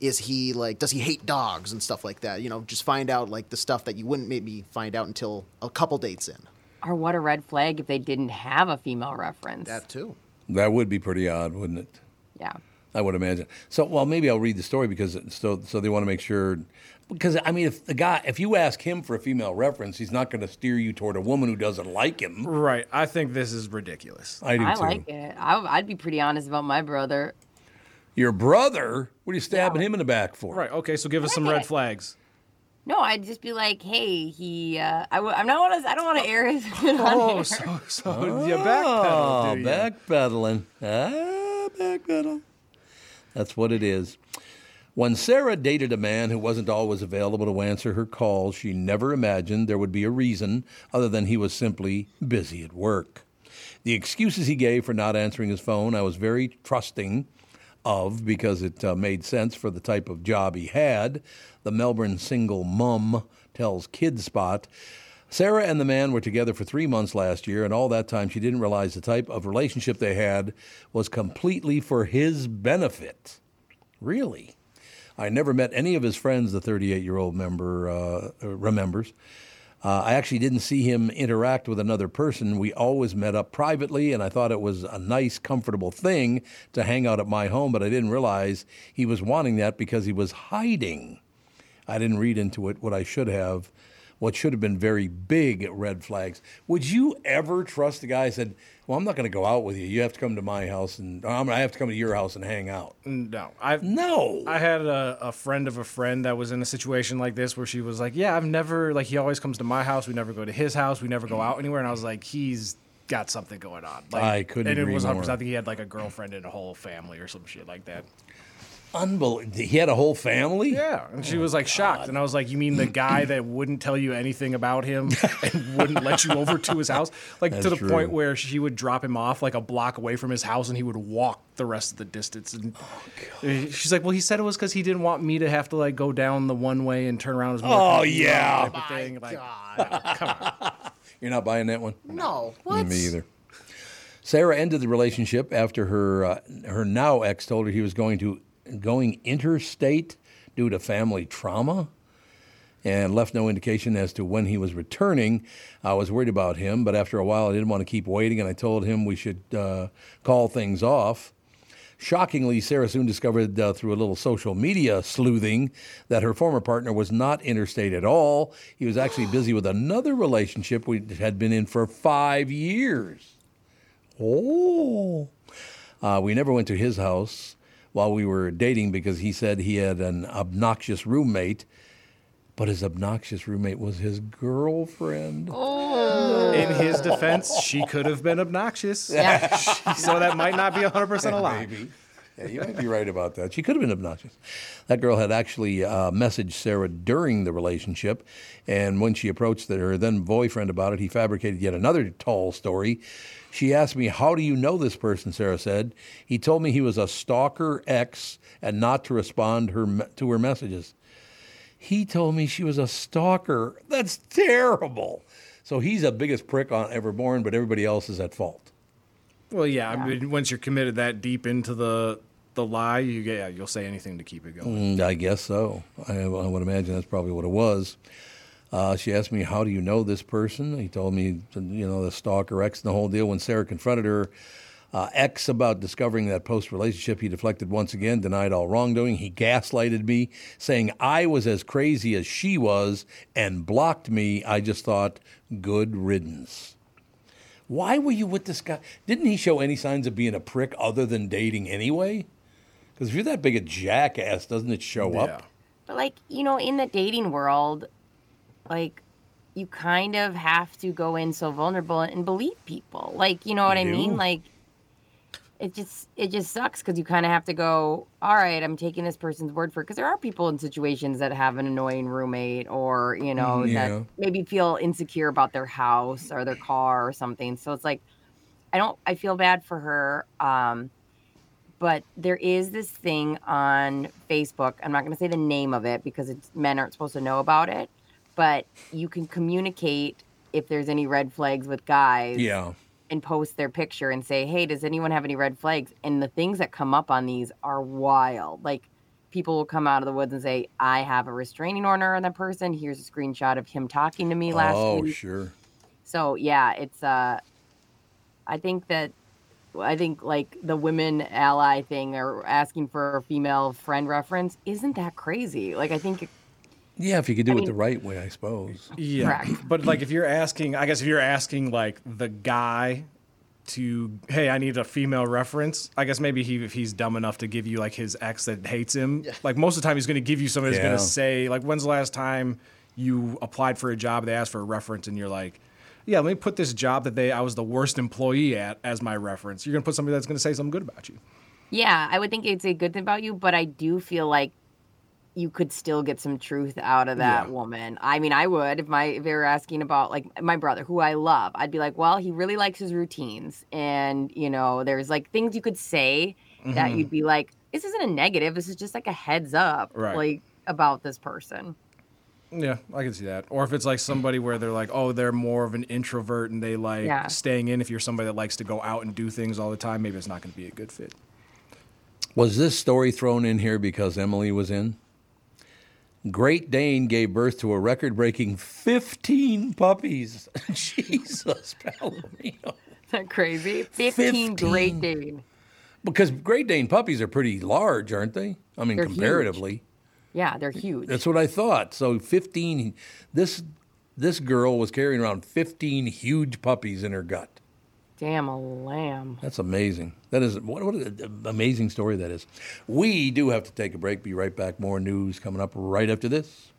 is he like does he hate dogs and stuff like that? You know, just find out like the stuff that you wouldn't maybe find out until a couple dates in. Or what a red flag if they didn't have a female reference. That too. That would be pretty odd, wouldn't it? yeah. I would imagine. So, well, maybe I'll read the story because so so they want to make sure. Because I mean, if the guy, if you ask him for a female reference, he's not going to steer you toward a woman who doesn't like him. Right. I think this is ridiculous. I do I too. like it. I, I'd be pretty honest about my brother. Your brother? What are you stabbing him in the back for? Right. Okay. So give us some red flags. No, I'd just be like, hey, he. Uh, I w- I'm not want to. I don't want to air his. Oh, so, so you backpedal, Oh, do you? backpedaling. Ah, backpedal. That's what it is. When Sarah dated a man who wasn't always available to answer her calls, she never imagined there would be a reason other than he was simply busy at work. The excuses he gave for not answering his phone, I was very trusting of because it uh, made sense for the type of job he had. The Melbourne single mum tells Kid Spot. Sarah and the man were together for three months last year, and all that time she didn't realize the type of relationship they had was completely for his benefit. Really? I never met any of his friends, the 38 year old member uh, remembers. Uh, I actually didn't see him interact with another person. We always met up privately, and I thought it was a nice, comfortable thing to hang out at my home, but I didn't realize he was wanting that because he was hiding. I didn't read into it what I should have, what should have been very big red flags. Would you ever trust a guy who said, Well, I'm not going to go out with you. You have to come to my house, and I'm- I have to come to your house and hang out? No, I've no. I had a, a friend of a friend that was in a situation like this where she was like, "Yeah, I've never like he always comes to my house. We never go to his house. We never go out anywhere." And I was like, "He's got something going on." Like, I couldn't And it was 100%. I think he had like a girlfriend and a whole family or some shit like that. Unbelievable. He had a whole family? Yeah, and she was like shocked, and I was like, "You mean the guy that wouldn't tell you anything about him and wouldn't let you over to his house, like to the true. point where she would drop him off like a block away from his house, and he would walk the rest of the distance." And Oh, she's like, "Well, he said it was because he didn't want me to have to like go down the one way and turn around as Oh, yeah. type of thing." Like, You're not buying that one? No. Me either. Sarah ended the relationship after her uh, her now ex told her he was going to going interstate due to family trauma, and left no indication as to when he was returning. I was worried about him, but after a while, I didn't want to keep waiting, and I told him we should uh, call things off. Shockingly, Sarah soon discovered uh, through a little social media sleuthing that her former partner was not interstate at all. He was actually busy with another relationship we had been in for five years. Oh. Uh, we never went to his house while we were dating because he said he had an obnoxious roommate, but his obnoxious roommate was his girlfriend. Oh. in his defense, she could have been obnoxious. Yeah. so that might not be 100% a lie. Maybe. Yeah, you might be right about that. She could have been obnoxious. That girl had actually uh, messaged Sarah during the relationship, and when she approached her then boyfriend about it, he fabricated yet another tall story. She asked me, How do you know this person? Sarah said. He told me he was a stalker ex and not to respond her, to her messages. He told me she was a stalker. That's terrible. So he's the biggest prick on ever born, but everybody else is at fault. Well, yeah, I mean, once you're committed that deep into the the lie, you get, yeah, you'll say anything to keep it going. Mm, I guess so. I, I would imagine that's probably what it was. Uh, she asked me, "How do you know this person?" He told me, you know, the stalker ex and the whole deal. When Sarah confronted her uh, ex about discovering that post relationship, he deflected once again, denied all wrongdoing. He gaslighted me, saying I was as crazy as she was, and blocked me. I just thought, good riddance. Why were you with this guy? Didn't he show any signs of being a prick other than dating anyway? Because if you're that big a jackass, doesn't it show up? But like, you know, in the dating world, like you kind of have to go in so vulnerable and believe people. Like, you know what I You mean? Like it just it just sucks because you kind of have to go, all right, I'm taking this person's word for it. Because there are people in situations that have an annoying roommate or, you know, Mhm. Yeah. that maybe feel insecure about their house or their car or something. So it's like I don't I feel bad for her. Um but there is this thing on Facebook. I'm not going to say the name of it because it's, men aren't supposed to know about it, but you can communicate if there's any red flags with guys Yeah. and post their picture and say, "Hey, does anyone have any red flags?" And the things that come up on these are wild. Like people will come out of the woods and say, "I have a restraining order on that person. Here's a screenshot of him talking to me last oh, week." Oh, sure. So yeah, it's uh, I think that I think like the women ally thing or asking for a female friend reference isn't that crazy. Like I think Yeah, if you could do I it mean- the right way, I suppose. Yeah, but like if you're asking, I guess if you're asking like the guy to, hey, I need a female reference. I guess maybe he, if he's dumb enough to give you like his ex that hates him, like most of the time he's going to give you somebody that's Yeah. going to say, like, when's the last time you applied for a job? They asked for a reference, and you're like, yeah, let me put this job that they I was the worst employee at as my reference. You're going to put somebody that's going to say something good about you. Yeah, I would think it's a good thing about you, but I do feel like you could still get some truth out of that Yeah. woman. I mean, I would if my if they were asking about like my brother, who I love. I'd be like, well, he really likes his routines, and you know, there's like things you could say that Mhm. you'd be like, this isn't a negative. This is just like a heads up, Right. like about this person. Yeah, I can see that. Or if it's like somebody where they're like, oh, they're more of an introvert and they like Yeah. staying in. If you're somebody that likes to go out and do things all the time, maybe it's not going to be a good fit. Was this story thrown in here because Emily was in? Great Dane gave birth to a record breaking 15 puppies. Jesus, Palomino. Isn't that crazy? 15, Great 15. Dane. Because Great Dane puppies are pretty large, aren't they? I mean, They're huge. comparatively. Yeah, they're huge. That's what I thought. So 15, this, this girl was carrying around 15 huge puppies in her gut. Damn a lamb. That's amazing. That is what, what an amazing story that is. We do have to take a break. Be right back. More news coming up right after this.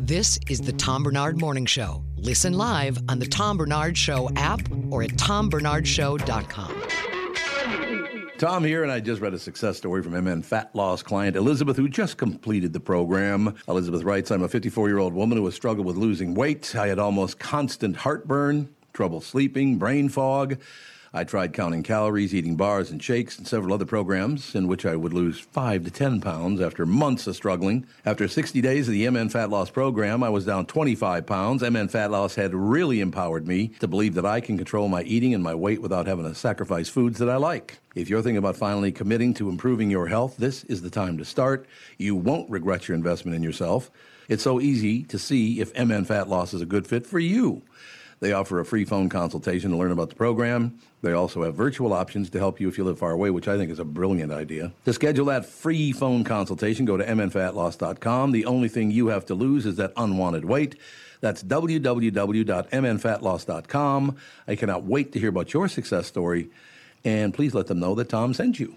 This is the Tom Barnard Morning Show. Listen live on the Tom Barnard Show app or at tombarnardshow.com. Tom here, and I just read a success story from MN Fat Loss client Elizabeth, who just completed the program. Elizabeth writes, I'm a 54 year old woman who has struggled with losing weight. I had almost constant heartburn, trouble sleeping, brain fog. I tried counting calories, eating bars and shakes, and several other programs in which I would lose 5 to 10 pounds after months of struggling. After 60 days of the MN Fat Loss program, I was down 25 pounds. MN Fat Loss had really empowered me to believe that I can control my eating and my weight without having to sacrifice foods that I like. If you're thinking about finally committing to improving your health, this is the time to start. You won't regret your investment in yourself. It's so easy to see if MN Fat Loss is a good fit for you. They offer a free phone consultation to learn about the program. They also have virtual options to help you if you live far away, which I think is a brilliant idea. To schedule that free phone consultation, go to mnfatloss.com. The only thing you have to lose is that unwanted weight. That's www.mnfatloss.com. I cannot wait to hear about your success story, and please let them know that Tom sent you.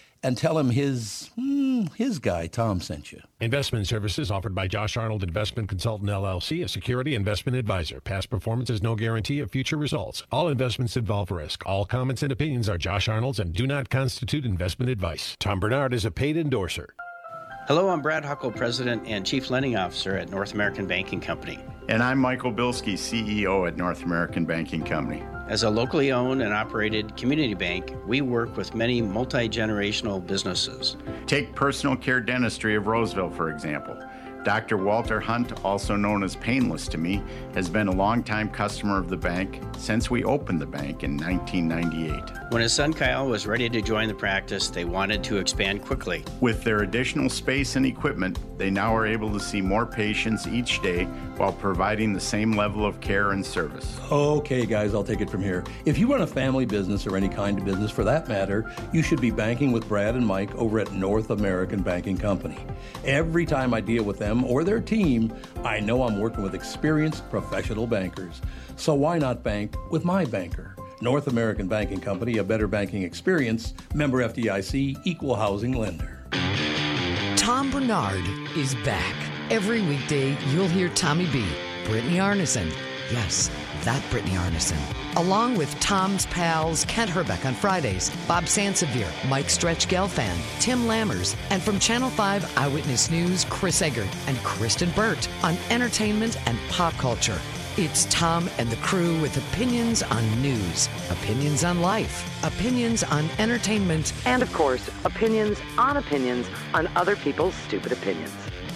And tell him his, hmm, his guy, Tom, sent you. Investment services offered by Josh Arnold Investment Consultant LLC, a security investment advisor. Past performance is no guarantee of future results. All investments involve risk. All comments and opinions are Josh Arnold's and do not constitute investment advice. Tom Barnard is a paid endorser. Hello, I'm Brad Huckle, President and Chief Lending Officer at North American Banking Company. And I'm Michael Bilski, CEO at North American Banking Company. As a locally owned and operated community bank, we work with many multi generational businesses. Take personal care dentistry of Roseville, for example. Dr. Walter Hunt, also known as Painless to me, has been a longtime customer of the bank since we opened the bank in 1998. When his son Kyle was ready to join the practice, they wanted to expand quickly. With their additional space and equipment, they now are able to see more patients each day while providing the same level of care and service. Okay, guys, I'll take it from here. If you run a family business or any kind of business for that matter, you should be banking with Brad and Mike over at North American Banking Company. Every time I deal with them or their team, I know I'm working with experienced professional bankers. So why not bank with my banker? North American Banking Company, a better banking experience, member FDIC, equal housing lender. Tom Barnard is back. Every weekday, you'll hear Tommy B, Brittany Arneson. Yes, that Brittany Arneson. Along with Tom's pals Kent Hrbek on Fridays, Bob Sansevere, Mike Stretch Gelfand, Tim Lammers, and from Channel 5 Eyewitness News, Chris Egert and Kristyn Burtt on entertainment and pop culture. It's Tom and the crew with opinions on news, opinions on life, opinions on entertainment, And of course, opinions on opinions on other people's stupid opinions.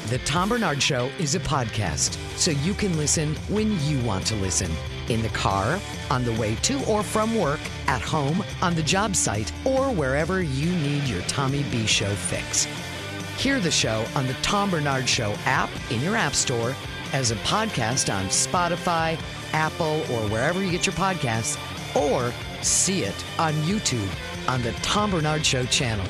The Tom Barnard Show is a podcast, so you can listen when you want to listen. In the car, on the way to or from work, at home, on the job site, or wherever you need your Tommy B Show fix. Hear the show on the Tom Barnard Show app in your app store, as a podcast on Spotify, Apple, or wherever you get your podcasts, or see it on YouTube on the Tom Barnard Show channel.